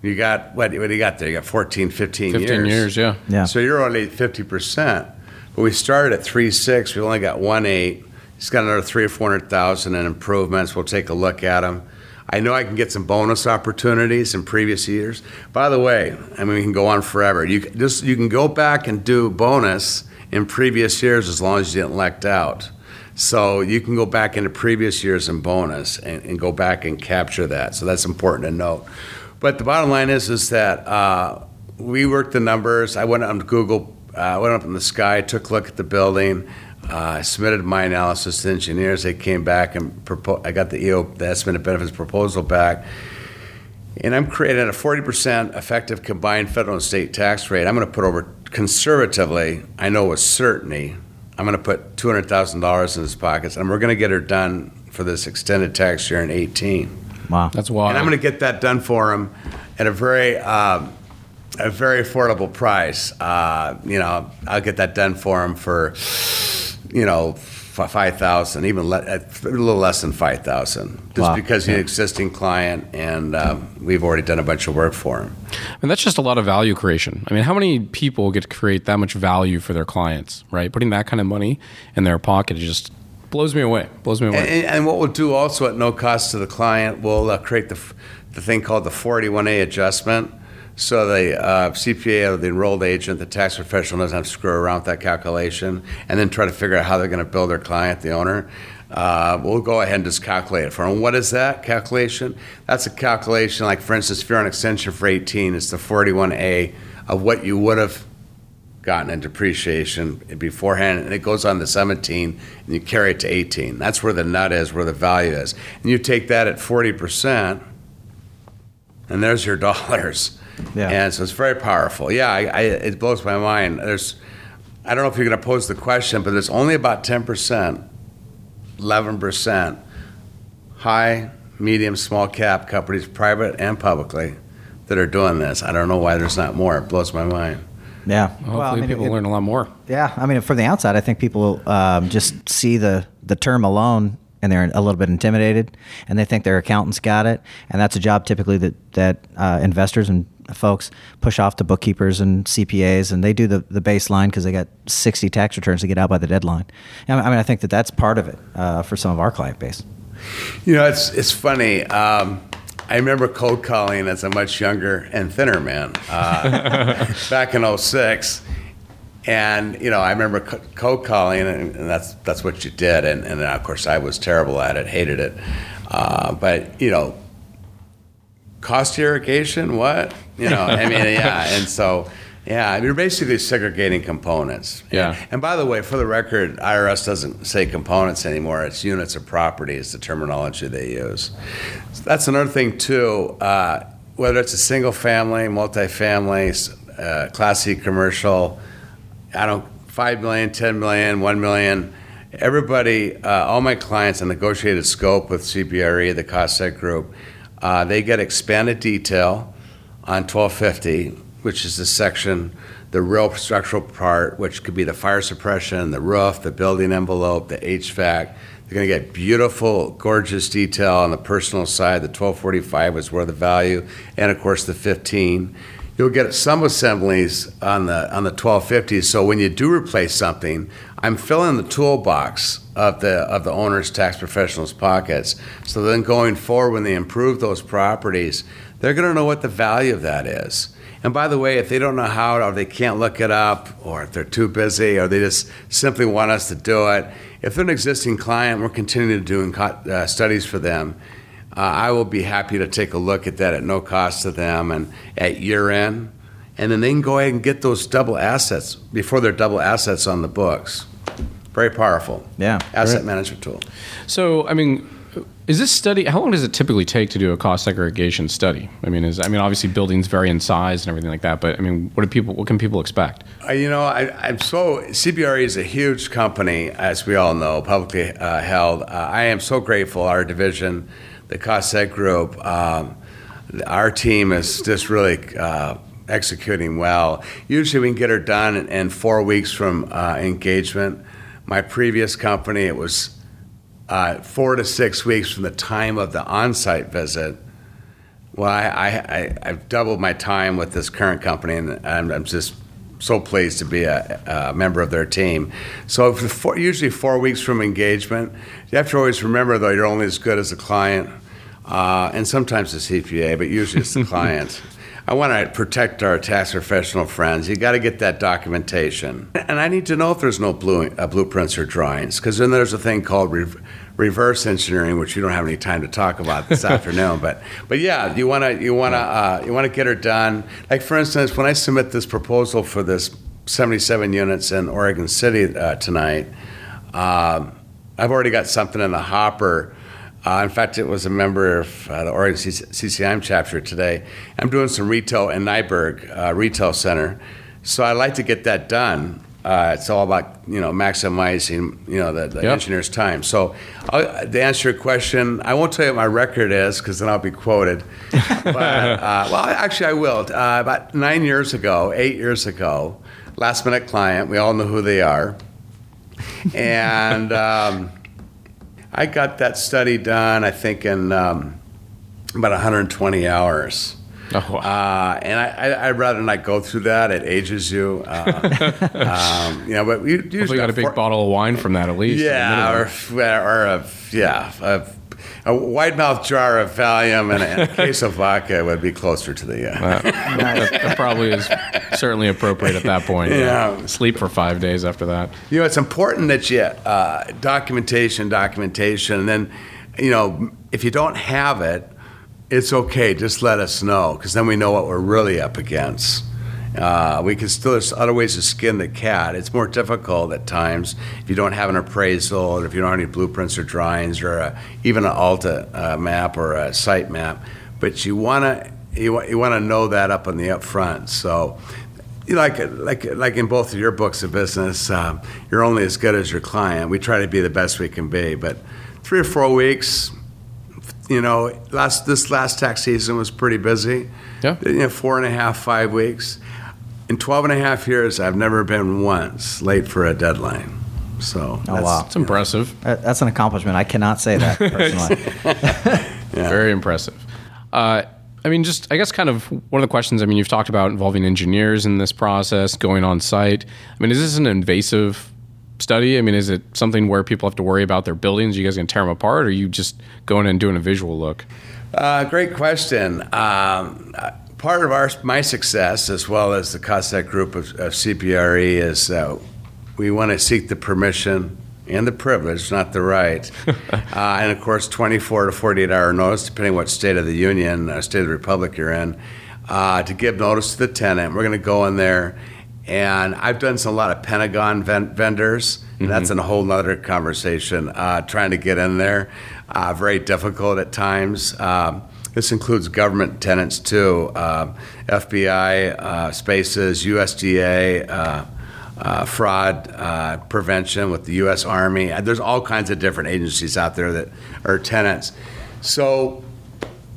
You got, what, what do you got there? You got 14, 15, 15 years, yeah. Yeah. So you're only at 50%. But we started at 3.6. We only got 1.8. He's got another three or 400,000 in improvements. We'll take a look at them. I know I can get some bonus opportunities in previous years. By the way, I mean we can go on forever. You can you can go back and do bonus in previous years as long as you didn't elect out. So you can go back into previous years and bonus and, and go back and capture that. So that's important to note. But the bottom line is is that uh, we worked the numbers. I went on Google. I uh, went up in the sky, took a look at the building. Uh, I submitted my analysis to engineers. They came back and propo- I got the EO, the estimated benefits proposal back. And I'm creating a 40% effective combined federal and state tax rate. I'm going to put over conservatively, I know with certainty, I'm going to put $200,000 in his pockets, and we're going to get her done for this extended tax year in 18. Wow. That's wild. And I'm going to get that done for him at a very, um, a very affordable price. Uh, you know, I'll get that done for him for, you know, five thousand, even le- a little less than five thousand, just Wow. because he's an existing client and um, we've already done a bunch of work for him. And that's just a lot of value creation. I mean, how many people get to create that much value for their clients, right? Putting that kind of money in their pocket is just blows me away. Blows me away. And, and what we'll do also at no cost to the client, we'll uh, create the, the thing called the 481A adjustment. So the uh, CPA or the enrolled agent, the tax professional doesn't have to screw around with that calculation and then try to figure out how they're going to bill their client, the owner. Uh, we'll go ahead and just calculate it for them. What is that calculation? That's a calculation, like for instance, if you're on extension for 18, it's the 481A of what you would have gotten in depreciation beforehand, and it goes on to 17, and you carry it to 18. That's where the nut is, where the value is. And you take that at 40%, and there's your dollars. Yeah. And so it's very powerful. Yeah, I, I, it blows my mind. There's, I don't know if you're going to pose the question, but there's only about 10%, 11% high, medium, small cap companies, private and publicly, that are doing this. I don't know why there's not more. It blows my mind. Yeah. Hopefully, people it- learn a lot more. Yeah, I mean, from the outside, I think people um, just see the the term alone, and they're a little bit intimidated, and they think their accountants got it, and that's a job typically that that uh, investors and folks push off to bookkeepers and CPAs, and they do the the baseline because they got sixty tax returns to get out by the deadline. And, I mean, I think that that's part of it uh, for some of our client base. You know, it's it's funny. Um, I remember cold calling as a much younger and thinner man uh, back in 06. And, you know, I remember co- cold calling, and, and that's, that's what you did. And, and of course, I was terrible at it, hated it. Uh, but, you know, cost irrigation, what? You know, I mean, yeah. And so, yeah, you're basically segregating components. Yeah. And by the way, for the record, IRS doesn't say components anymore. It's units of property is the terminology they use. So that's another thing too. Uh, whether it's a single family, multifamily, uh, class C commercial, I don't, 5 million, 10 million, 1 million, everybody, uh, all my clients, a negotiated scope with CBRE, the cost set group, uh, they get expanded detail on 1250, which is the section, the real structural part, which could be the fire suppression, the roof, the building envelope, the HVAC. They're going to get beautiful, gorgeous detail on the personal side. The 1245 is where the value, and of course the 15. You'll get some assemblies on the on the 1250s. So when you do replace something, I'm filling the toolbox of the of the owner's tax professional's pockets. So then going forward, when they improve those properties, they're going to know what the value of that is. And by the way, if they don't know how, or they can't look it up, or if they're too busy, or they just simply want us to do it, if they're an existing client, we're continuing to do uh, studies for them. Uh, I will be happy to take a look at that at no cost to them and at year end. And then they can go ahead and get those double assets before they're double assets on the books. Very powerful. Yeah, Asset great. management tool. So, I mean, is this study? How long does it typically take to do a cost segregation study? I mean, is I mean, obviously buildings vary in size and everything like that, but I mean, what do people? What can people expect? Uh, you know, I, I'm so CBRE is a huge company, as we all know, publicly uh, held. Uh, I am so grateful. Our division, the Seg Group, um, our team is just really uh, executing well. Usually, we can get her done in, in four weeks from uh, engagement. My previous company, it was uh, four to six weeks from the time of the on-site visit. Well, I, I, I, I've doubled my time with this current company, and I'm, I'm just so pleased to be a, a member of their team. So, four, usually four weeks from engagement, you have to always remember, though, you're only as good as the client, uh, and sometimes the CPA, but usually it's the client. I want to protect our tax professional friends. You got to get that documentation, and I need to know if there's no blue, uh, blueprints or drawings, because then there's a thing called re- reverse engineering, which we don't have any time to talk about this afternoon. But but yeah, you want to you want to uh, you want to get her done. Like for instance, when I submit this proposal for this 77 units in Oregon City uh, tonight, um, I've already got something in the hopper. Uh, in fact, it was a member of uh, the Oregon CCIM chapter today. I'm doing some retail in Nyberg uh, Retail Center, so I'd like to get that done. Uh, it's all about you know maximizing you know the, the Yep. engineer's time. So I'll, to answer your question, I won't tell you what my record is because then I'll be quoted. but, uh, well, actually, I will. Uh, about nine years ago, eight years ago, last minute client. We all know who they are, and. Um, I got that study done, I think, in um, about 120 hours. Oh, wow. Uh, and I, I, I'd rather not go through that. It ages you. Uh, um, you know, but we Hopefully, usually got a big bottle of wine from that at least. Yeah, or, or a, yeah, a, a wide mouth jar of Valium and a, case of vodka would be closer to the. Uh, that, that probably is certainly appropriate at that point. Yeah. Sleep for five days after that. You know, it's important that you uh, documentation, documentation, and then, you know, if you don't have it, it's okay. Just let us know because then we know what we're really up against. Uh, we can still, there's other ways to skin the cat. It's more difficult at times if you don't have an appraisal or if you don't have any blueprints or drawings or a, even an Alta uh, map or a site map. But you want to you, you want to know that up on the upfront. So, you know, like like like in both of your books of business, um, you're only as good as your client. We try to be the best we can be, but three or four weeks. You know, last this last tax season was pretty busy. Yeah. You know, four and a half, five weeks. In 12 and a half years, I've never been once late for a deadline. So, Oh, wow. It's impressive. That- That's an accomplishment. I cannot say that personally. Very impressive. Uh, I mean, just I guess kind of one of the questions. I mean, you've talked about involving engineers in this process, going on site. I mean, is this an invasive study? I mean, is it something where people have to worry about their buildings? Are you guys going to tear them apart, or are you just going in and doing a visual look? Uh, great question. Um, part of our my success, as well as the COSEC group of, of CBRE, is uh, we want to seek the permission and the privilege, not the right, uh, and of course, 24 to 48 hour notice, depending what state of the union, uh, state of the republic you're in, uh, to give notice to the tenant. We're going to go in there. And I've done some, a lot of Pentagon ven- vendors, and that's a whole nother conversation. Uh, trying to get in there, uh, very difficult at times. Um, this includes government tenants too, um FBI, uh, spaces, USDA, uh, uh, fraud uh, prevention with the U.S. Army. There's all kinds of different agencies out there that are tenants. So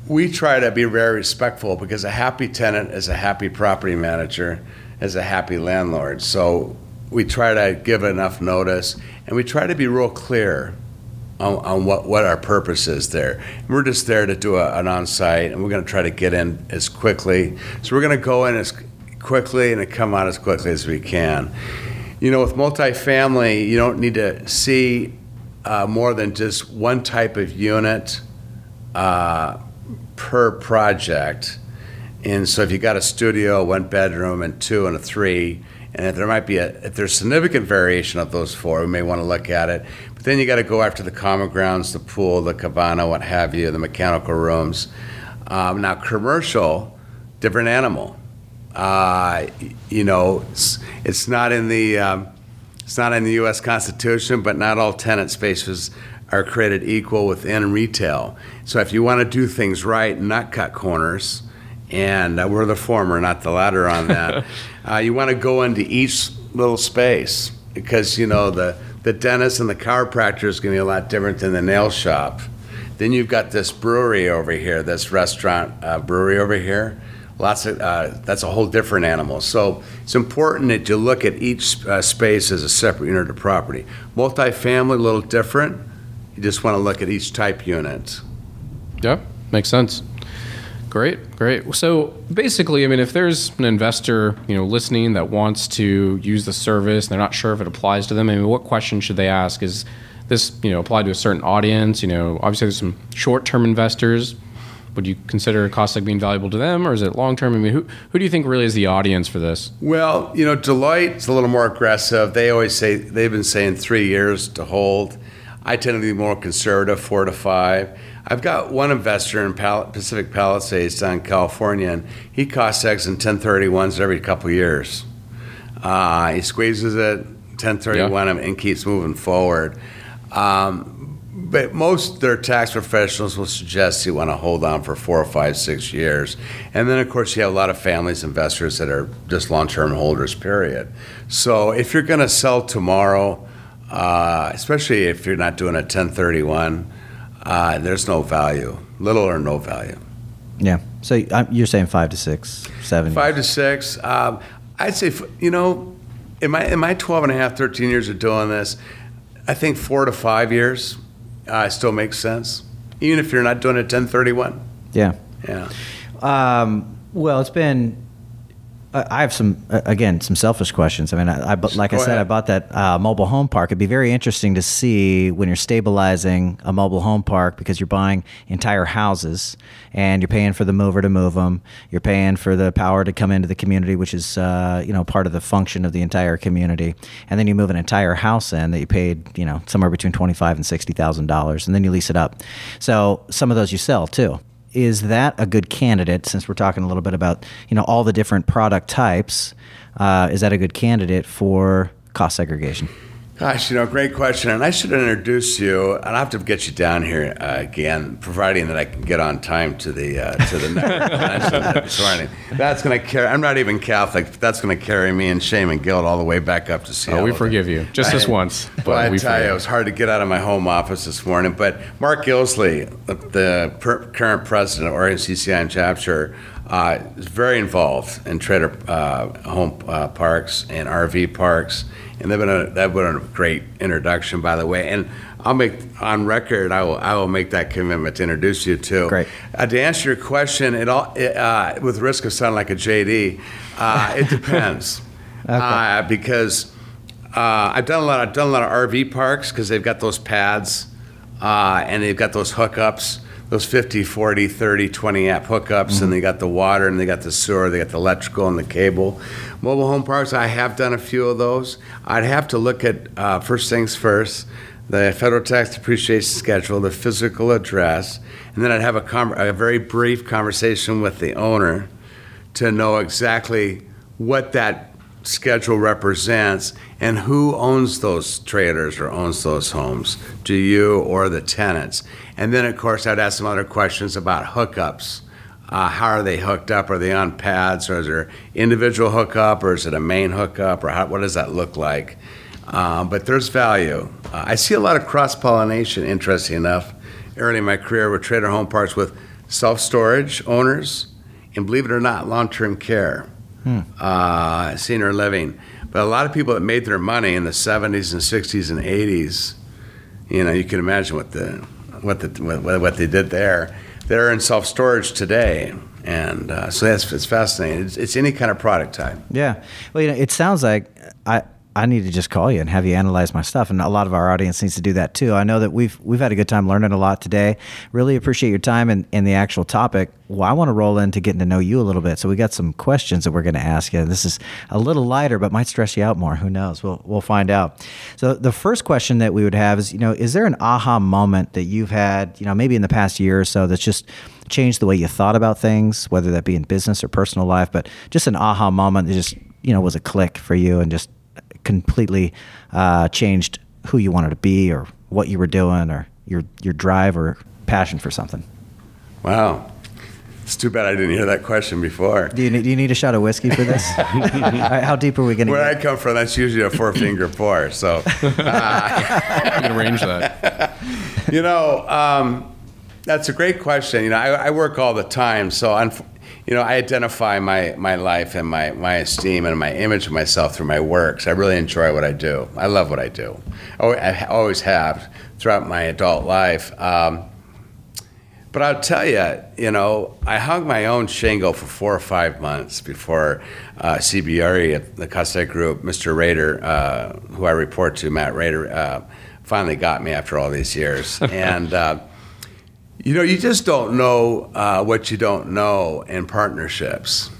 we try to be very respectful because a happy tenant is a happy property manager, is a happy landlord. So we try to give enough notice and we try to be real clear on, on what, what our purpose is there. We're just there to do a, an on site and we're going to try to get in as quickly. So we're going to go in as quickly and come out as quickly as we can. You know, with multifamily, you don't need to see uh, more than just one type of unit uh, per project. And so if you got a studio, one bedroom, and two and a three, and if there might be a, if there's significant variation of those four, we may want to look at it. But then you got to go after the common grounds, the pool, the cabana, what have you, the mechanical rooms. Um, now, commercial, different animal. Uh, you know, it's, it's not in the um, it's not in the U.S. Constitution, but not all tenant spaces are created equal within retail. So if you want to do things right and not cut corners, and uh, we're the former, not the latter on that, uh, you want to go into each little space because you know the the dentist and the chiropractor is going to be a lot different than the nail shop. Then you've got this brewery over here, this restaurant uh, brewery over here. Lots of uh, that's a whole different animal. So it's important that you look at each uh, space as a separate unit of property. Multifamily, a little different. You just want to look at each type unit. Yeah, makes sense. Great, great. So basically, I mean, if there's an investor, you know, listening that wants to use the service, and they're not sure if it applies to them. I mean, what question should they ask? Is this, you know, apply to a certain audience? You know, obviously there's some short-term investors. Would you consider Cossack being valuable to them, or is it long-term? I mean, who who do you think really is the audience for this? Well, you know, Deloitte's a little more aggressive. They always say they've been saying three years to hold. I tend to be more conservative, four to five. I've got one investor in Pal- Pacific Palisades down in California, and he costs X in 1031s every couple years. Uh, he squeezes it, 1031 him, and keeps moving forward. Um, but most their tax professionals will suggest you want to hold on for four or five, six years. And then, of course, you have a lot of families, investors that are just long term holders, period. So if you're going to sell tomorrow, uh, especially if you're not doing a 1031, uh, there's no value, little or no value. Yeah. So um, you're saying five to six, seven. Five to six. Um, I'd say, you know, in my, in my 12 and a half, 13 years of doing this, I think four to five years uh, still makes sense, even if you're not doing a 1031. Yeah. Yeah. Um, well, it's been. I I have some uh, again some selfish questions. I mean, I, I like I Go said, I bought that uh, mobile home park. It'd be very interesting to see when you're stabilizing a mobile home park because you're buying entire houses and you're paying for the mover to move them. You're paying for the power to come into the community, which is uh, you know part of the function of the entire community. And then you move an entire house in that you paid you know somewhere between twenty five and sixty thousand dollars, and then you lease it up. So some of those you sell too is that a good candidate? Since we're talking a little bit about you know all the different product types, uh, is that a good candidate for cost segregation? Gosh, you know, great question. And I should introduce you. I'll have to get you down here uh, again, providing that I can get on time to the uh, to the next morning. That's going to carry. I'm not even Catholic. But that's going to carry me in shame and guilt all the way back up to Seattle. Oh, we forgive you. Just this once. But well, I we tell you, it was hard to get out of my home office this morning. But Mark Gilsley, the per- current president of Oregon CCIM chapter, uh, is very involved in trailer uh, home uh, parks and RV parks and they've been a, they've been a great introduction, by the way. And I'll make on record. I will I will make that commitment to introduce you to. Great. Uh, to answer your question, it all it, uh, with risk of sounding like a JD, uh, it depends. okay. Uh, because uh, I've done a lot. I've done a lot of RV parks because they've got those pads uh, and they've got those hookups those 50, 40, 30, 20 amp hookups, mm-hmm. and they got the water, and they got the sewer, they got the electrical and the cable. Mobile home parks, I have done a few of those. I'd have to look at uh, first things first the federal tax depreciation schedule, the physical address, and then I'd have a, com- a very brief conversation with the owner to know exactly what that schedule represents and who owns those trailers or owns those homes. Do you or the tenants? And then, of course, I'd ask some other questions about hookups. Uh, how are they hooked up? Are they on pads, or is there individual hookup, or is it a main hookup, or how, what does that look like? Uh, but there's value. Uh, I see a lot of cross pollination, interesting enough, early in my career with trader home parks with self storage owners, and believe it or not, long term care, hmm. Uh, senior living. But a lot of people that made their money in the 70s and 60s and 80s, you know, you can imagine what the what the what, what they did there. They're in self storage today, and uh, so that's it's fascinating. It's, it's, any kind of product type. Yeah, well, you know, it sounds like I. I need to just call you and have you analyze my stuff, and a lot of our audience needs to do that too. I know that we've we've had a good time learning a lot today. Really appreciate your time and, and the actual topic well, I want to roll into getting to know you a little bit. So we got some questions that we're going to ask you. And this is a little lighter, but might stress you out more. Who knows? We'll we'll find out. So the first question that we would have is, you know, is there an aha moment that you've had, you know, maybe in the past year or so that's just changed the way you thought about things, whether that be in business or personal life, but just an aha moment that just, you know, was a click for you and just completely uh, changed who you wanted to be or what you were doing or your your drive or passion for something. Wow. It's too bad I didn't hear that question before. Do you need, do you need a shot of whiskey for this? How deep are we going to Where get? I come from, that's usually a four finger pour. So, uh, you can arrange that. You know, um, that's a great question. You know, I, I work all the time, so I'm, you know, I identify my, my life and my, my esteem and my image of myself through my works. I really enjoy what I do. I love what I do. Oh, I always have throughout my adult life. Um, but I'll tell you, you know, I hung my own shingle for four or five months before uh, CBRE at the Costa Group, Mr. Rader, uh, who I report to, Matt Rader, uh, finally got me after all these years. and, uh, you know, you just don't know uh, what you don't know in partnerships.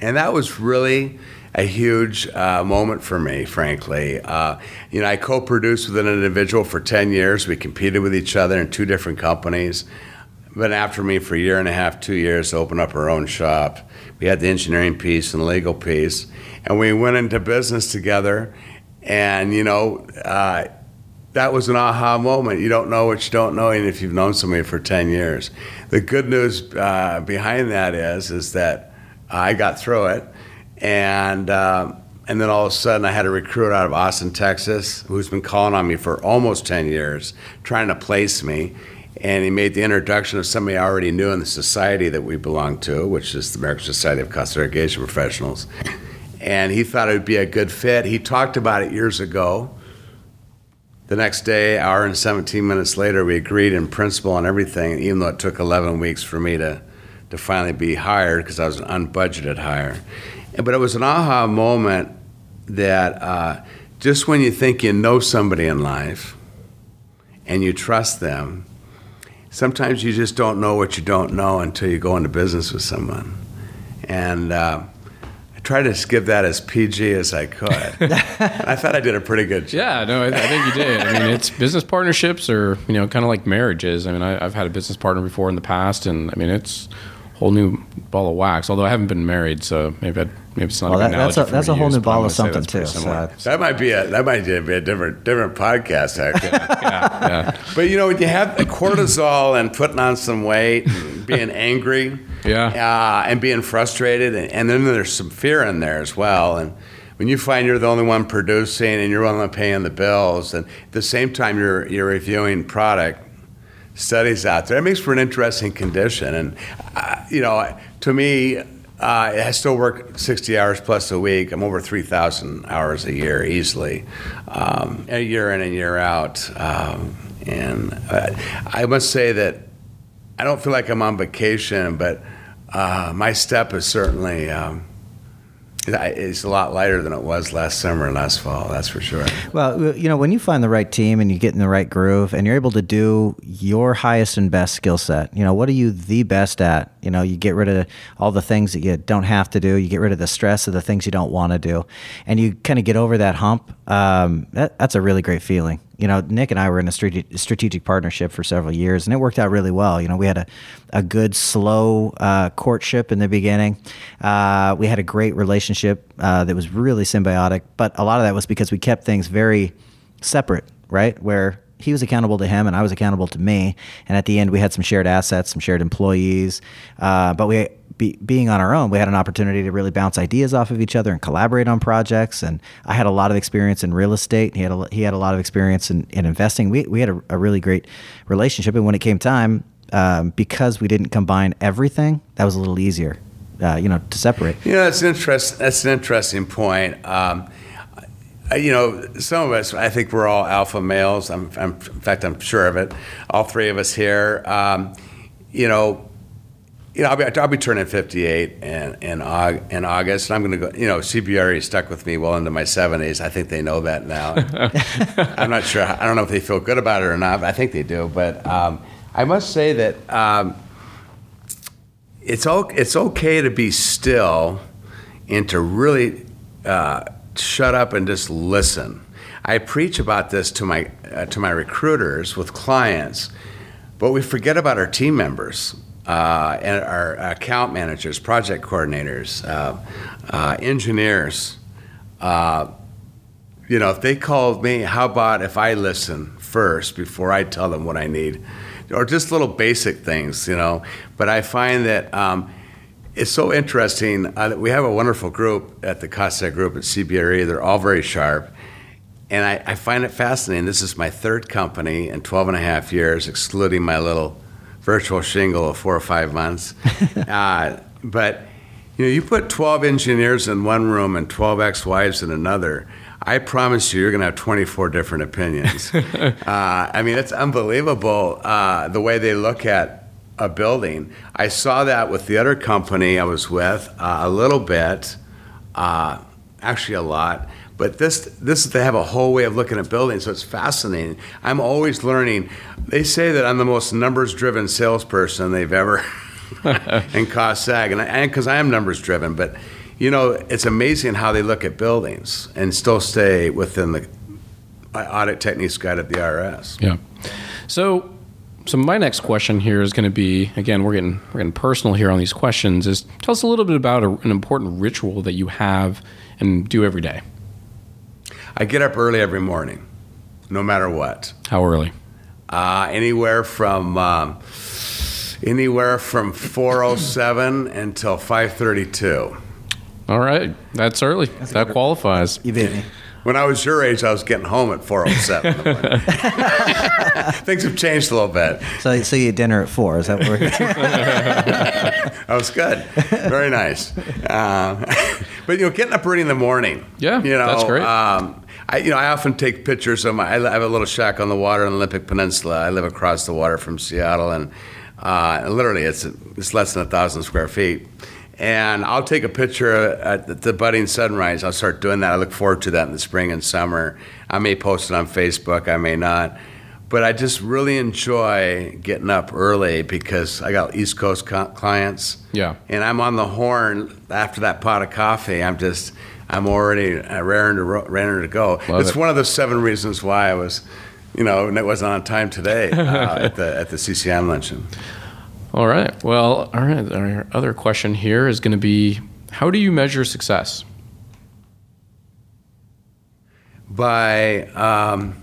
And that was really a huge uh, moment for me, frankly. Uh, you know, I co-produced with an individual for 10 years. We competed with each other in two different companies. Been after me for a year and a half, two years to open up our own shop. We had the engineering piece and the legal piece, and we went into business together. And you know, uh, that was an aha moment. You don't know what you don't know, and if you've known somebody for 10 years. The good news uh, behind that is, is that I got through it and uh, and then all of a sudden I had a recruit out of Austin, Texas, who's been calling on me for almost ten years, trying to place me. And he made the introduction of somebody I already knew in the society that we belong to, which is the American Society of Cost Segregation Professionals. And he thought it would be a good fit. He talked about it years ago. The next day, hour and 17 minutes later, we agreed in principle on everything, even though it took 11 weeks for me to, to finally be hired because I was an unbudgeted hire. But it was an aha moment that uh, just when you think you know somebody in life and you trust them, sometimes you just don't know what you don't know until you go into business with someone. And uh, tried to skip that as PG as I could. I thought I did a pretty good job. Yeah, no, I, I think you did. I mean, it's business partnerships are you know kind of like marriages. I mean, I, I've had a business partner before in the past, and I mean, it's a whole new ball of wax. Although I haven't been married, so maybe I'd, maybe it's not Well, a that- that's a- that's a whole use, new ball of something, too, so- That might be a that might be a different different podcast actually. yeah, yeah. But you know, when you have cortisol and putting on some weight, and being angry, Yeah. uh, and being frustrated, and, and then there's some fear in there as well. And when you find you're the only one producing and you're the only one paying the bills, and at the same time you're you're reviewing product studies out there, it makes for an interesting condition. And uh, you know, to me. Uh, I still work 60 hours plus a week. I'm over 3,000 hours a year easily, um, a year in and year out. Um, and uh, I must say that I don't feel like I'm on vacation, but uh, my step is certainly um, it's a lot lighter than it was last summer and last fall. That's for sure. Well, you know, when you find the right team and you get in the right groove and you're able to do your highest and best skill set, you know, what are you the best at? You know, you get rid of all the things that you don't have to do. You get rid of the stress of the things you don't want to do, and you kind of get over that hump. Um, that, that's a really great feeling. You know, Nick and I were in a strategic partnership for several years, and it worked out really well. You know, we had a, a good, slow uh, courtship in the beginning. Uh, we had a great relationship uh, that was really symbiotic, but a lot of that was because we kept things very separate, right? Where he was accountable to him and I was accountable to me. And at the end, we had some shared assets, some shared employees. Uh, but we, be, being on our own, we had an opportunity to really bounce ideas off of each other and collaborate on projects. And I had a lot of experience in real estate. He had a, he had a lot of experience in, in investing. We, we had a, a really great relationship. And when it came time, um, because we didn't combine everything, that was a little easier, uh, you know, to separate. You know, that's an interest. That's an interesting point. Um, you know, some of us, I think we're all alpha males. I'm, I'm, in fact, I'm sure of it. All three of us here. Um, you know, you know, I'll be, I'll be turning 58 in in, in August, and I'm going to go. You know, CBRE stuck with me well into my 70s. I think they know that now. I'm not sure. I don't know if they feel good about it or not. But I think they do. But um, I must say that um, it's o- it's okay to be still and to really uh, shut up and just listen. I preach about this to my uh, to my recruiters with clients, but we forget about our team members uh, and our account managers, project coordinators, uh, uh, engineers. Uh, you know, if they called me, how about if I listen first before I tell them what I need? Or just little basic things, you know. But I find that um, it's so interesting. Uh, we have a wonderful group at the Costa Group at CBRE. They're all very sharp. And I, I find it fascinating. This is my third company in 12 and a half years, excluding my little virtual shingle of four or five months. uh, but you know, you put 12 engineers in one room and 12 ex-wives in another. I promise you, you're going to have 24 different opinions. uh, I mean, it's unbelievable uh, the way they look at a building. I saw that with the other company I was with uh, a little bit, uh, actually a lot. But this, this they have a whole way of looking at buildings, so it's fascinating. I'm always learning. They say that I'm the most numbers-driven salesperson they've ever in COSAG, and because I, am numbers driven, but you know, it's amazing how they look at buildings and still stay within the audit techniques guide at the IRS. Yeah. So, so my next question here is going to be again we're getting we're getting personal here on these questions. Is tell us a little bit about a, an important ritual that you have and do every day. I get up early every morning, no matter what. How early? Uh, anywhere from um, anywhere from 4:07 until 5:32. All right, that's early. that qualifies. You beat me. When I was your age, I was getting home at 4:07. in the morning. Things have changed a little bit. So, so you eat dinner at four. Is that what we're That was good. Very nice. Um, but you know, getting up early in the morning. Yeah, you know, that's great. Um, I, you know, I often take pictures of my. I have a little shack on the water on the Olympic Peninsula. I live across the water from Seattle, and uh, literally, it's it's less than a thousand square feet. And I'll take a picture at the- the budding sunrise. I'll start doing that. I look forward to that in the spring and summer. I may post it on Facebook. I may not. but I just really enjoy getting up early because I got East Coast clients. Yeah. And I'm on the horn after that pot of coffee. I'm just, I'm already uh, raring to, ro- raring to go. Love it's it. one of the seven reasons why I was, you know, and it wasn't on time today uh, at the at the CCIM luncheon. All right. Well, all right. Our other question here is going to be how do you measure success? by um,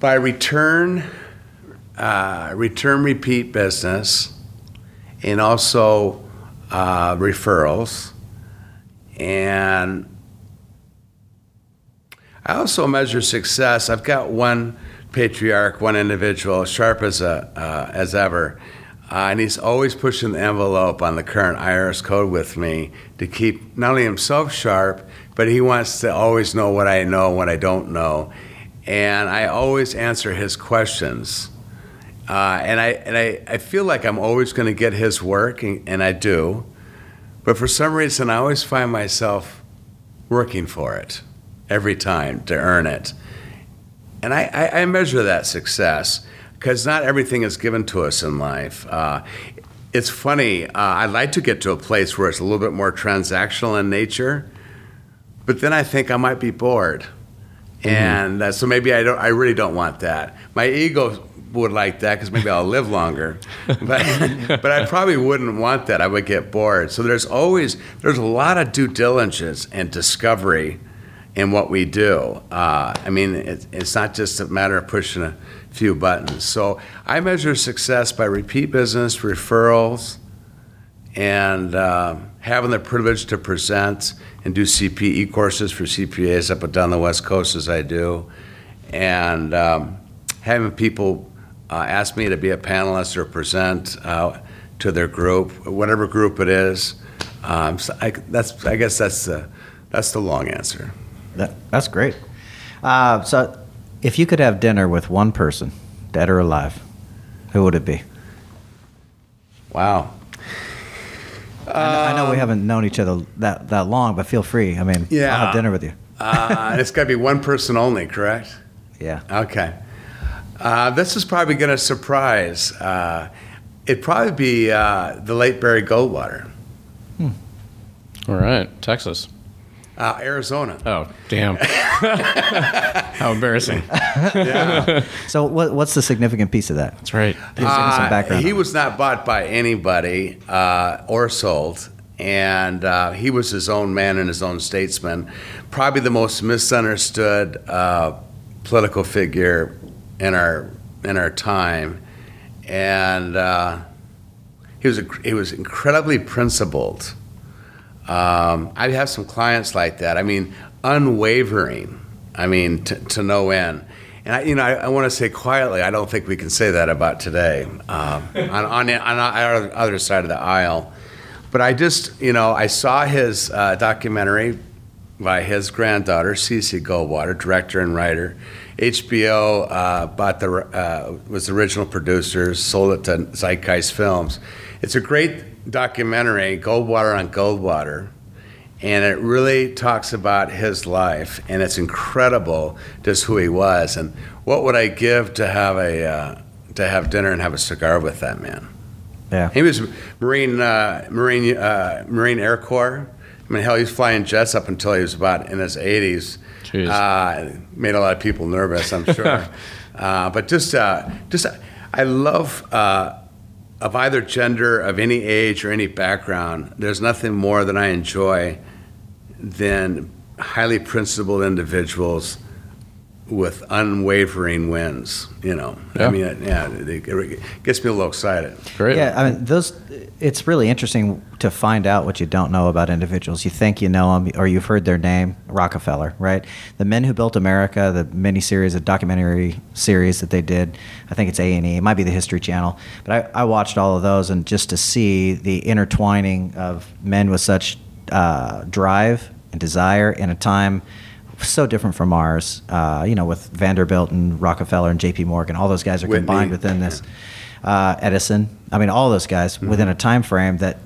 by return uh, return repeat business and also uh, referrals and I also measure success. I've got one patriarch, one individual, sharp as a uh, as ever, uh, and he's always pushing the envelope on the current IRS code with me to keep not only himself sharp, but he wants to always know what I know, what I don't know, and I always answer his questions. Uh, and I and I, I feel like I'm always going to get his work, and, and I do, but for some reason I always find myself working for it every time to earn it. And I, I, I measure that success because not everything is given to us in life. Uh, it's funny, uh, I'd like to get to a place where it's a little bit more transactional in nature, but then I think I might be bored. And uh, so maybe I don't. I really don't want that. My ego would like that because maybe I'll live longer, but but I probably wouldn't want that. I would get bored. So there's always there's a lot of due diligence and discovery in what we do. Uh, I mean, it, it's not just a matter of pushing a few buttons. So I measure success by repeat business, referrals, and uh, having the privilege to present and do CPE courses for CPAs up and down the West Coast as I do, and um, having people uh, ask me to be a panelist or present uh, to their group, whatever group it is. Um, so I, that's, I guess that's the, that's the long answer. That, that's great. Uh, so, if you could have dinner with one person, dead or alive, who would it be? Wow. I, know, I know we haven't known each other that, that long, but feel free. I mean, Yeah. I'll have dinner with you. Uh, it's got to be one person only, correct? Yeah. Okay. Uh, this is probably going to surprise. Uh, it'd probably be uh, the late Barry Goldwater, All right. Texas. uh, Arizona. Oh, damn. How embarrassing. So, what, what's the significant piece of that? That's right. Give some Uh, background. he on it. was not bought by anybody uh, or sold, and uh, he was his own man and his own statesman. Probably the most misunderstood uh, political figure in our in our time, and uh, he was a, he was incredibly principled. Um, I have some clients like that. I mean, unwavering. I mean, to, to no end. And I, you know, I, I want to say quietly, I don't think we can say that about today um, on, on, on our other side of the aisle. But I just, you know, I saw his uh, documentary by his granddaughter, CC Goldwater, director and writer. HBO uh, bought the uh, was the original producers, sold it to Zeitgeist Films. It's a great documentary, Goldwater on Goldwater, and it really talks about his life, and it's incredible just who he was. And what would I give to have a uh, to have dinner and have a cigar with that man? yeah. He was Marine uh, Marine uh, Marine Air Corps. I mean, hell, he was flying jets up until he was about in his 80s. Jeez. Uh, made a lot of people nervous, I'm sure. uh, but just, uh, just, I love uh, of either gender, of any age or any background. There's nothing more that I enjoy than highly principled individuals with unwavering wins. You know, Yeah. I mean, it, yeah, it, it gets me a little excited. Great. Yeah, I mean, those. It's really interesting to find out what you don't know about individuals. You think you know them, or you've heard their name, Rockefeller, right? The Men Who Built America, the miniseries, the documentary series that they did. I think it's A and E. It might be the History Channel, but I, I watched all of those, and just to see the intertwining of men with such uh, drive and desire in a time so different from ours. Uh, you know, with Vanderbilt and Rockefeller and J.P. Morgan, all those guys are Whitney. combined within this. Uh, Edison, I mean, all those guys within a time frame that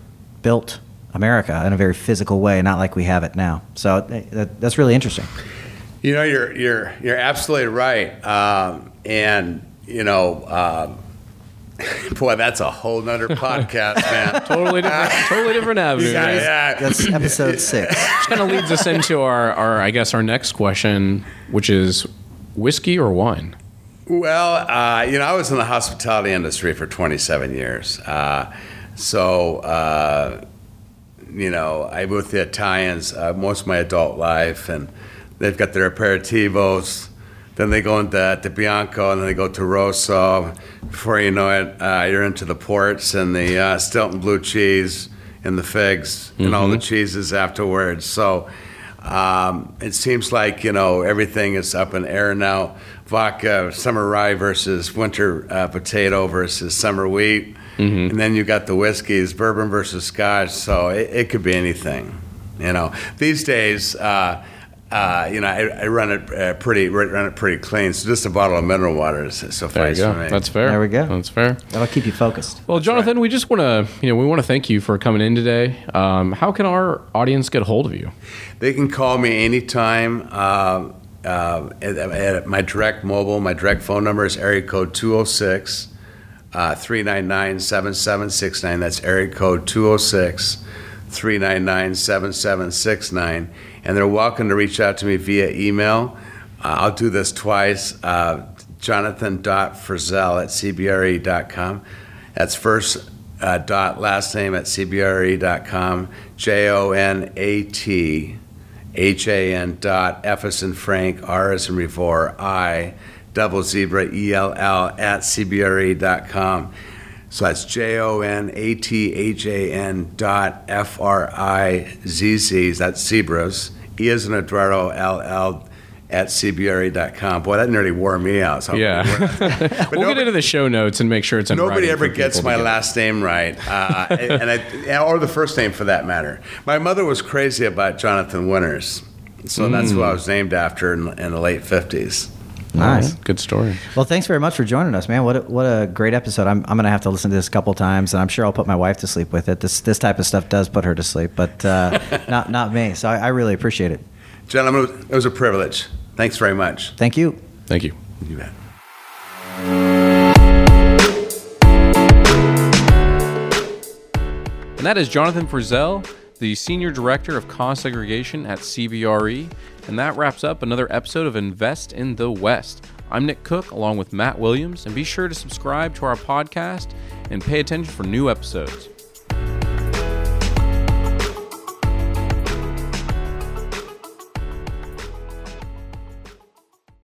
built America in a very physical way, not like we have it now. So that, that's really interesting. You know, you're you're you're absolutely right, um, and you know, um, boy, that's a whole nother podcast, man. Totally different, totally different avenue. Yeah, right? yeah. That's episode six. Which kind of leads us into our, our, I guess, our next question, which is whiskey or wine? Well, uh, you know, I was in the hospitality industry for 27 years. Uh, so, uh, you know, I was with the Italians uh, most of my adult life, and they've got their aperitivos. Then they go into to Bianco, and then they go to Rosso. Before you know it, uh, you're into the ports and the uh, Stilton blue cheese and the figs and all the cheeses afterwards. So um, it seems like you know everything is up in air now. Vodka, summer rye versus winter uh, potato versus summer wheat, and then you got the whiskeys, bourbon versus scotch. So it, it could be anything. You know, these days, uh, uh, you know, I, I run it uh, pretty run it pretty clean. So just a bottle of mineral water is There you suffice go. for me. That's fair. There we go. That's fair. That'll keep you focused. Well, Jonathan, we just want to, you know, we want to thank you for coming in today. Um, how can our audience get a hold of you? They can call me anytime. Uh, uh, at, at my direct mobile, my direct phone number is area code 206 399 7769. That's area code 206 399 7769. And they're welcome to reach out to me via email. Uh, I'll do this twice. Uh, Jonathan.Frizzell at CBRE.com. That's first uh, dot last name at CBRE.com. J O N A T H A N dot F as Frank, R as in Revor, I, double zebra, E L L at CBRE.com. So that's J O N A T H A N dot F R I Z Z, that's zebras, E as in Eduardo, L L at CBRE.com. Boy, that nearly wore me out. So Yeah. We'll nobody- get into the show notes and make sure it's in Nobody ever gets my last name right, uh, and I, or the first name for that matter. My mother was crazy about Jonathan Winters, so that's who I was named after in, in the late fifties. Nice. Good story. Well, thanks very much for joining us, man. What a, what a great episode. I'm, I'm going to have to listen to this a couple times, and I'm sure I'll put my wife to sleep with it. This this type of stuff does put her to sleep, but uh, not not me. So I, I really appreciate it. Gentlemen, it was a privilege. Thanks very much. Thank you. Thank you. You bet. And that is Jonathan Frizzell, the Senior Director of Cost Segregation at CBRE. And that wraps up another episode of Invest in the West. I'm Nick Cook along with Matt Williams, and be sure to subscribe to our podcast and pay attention for new episodes.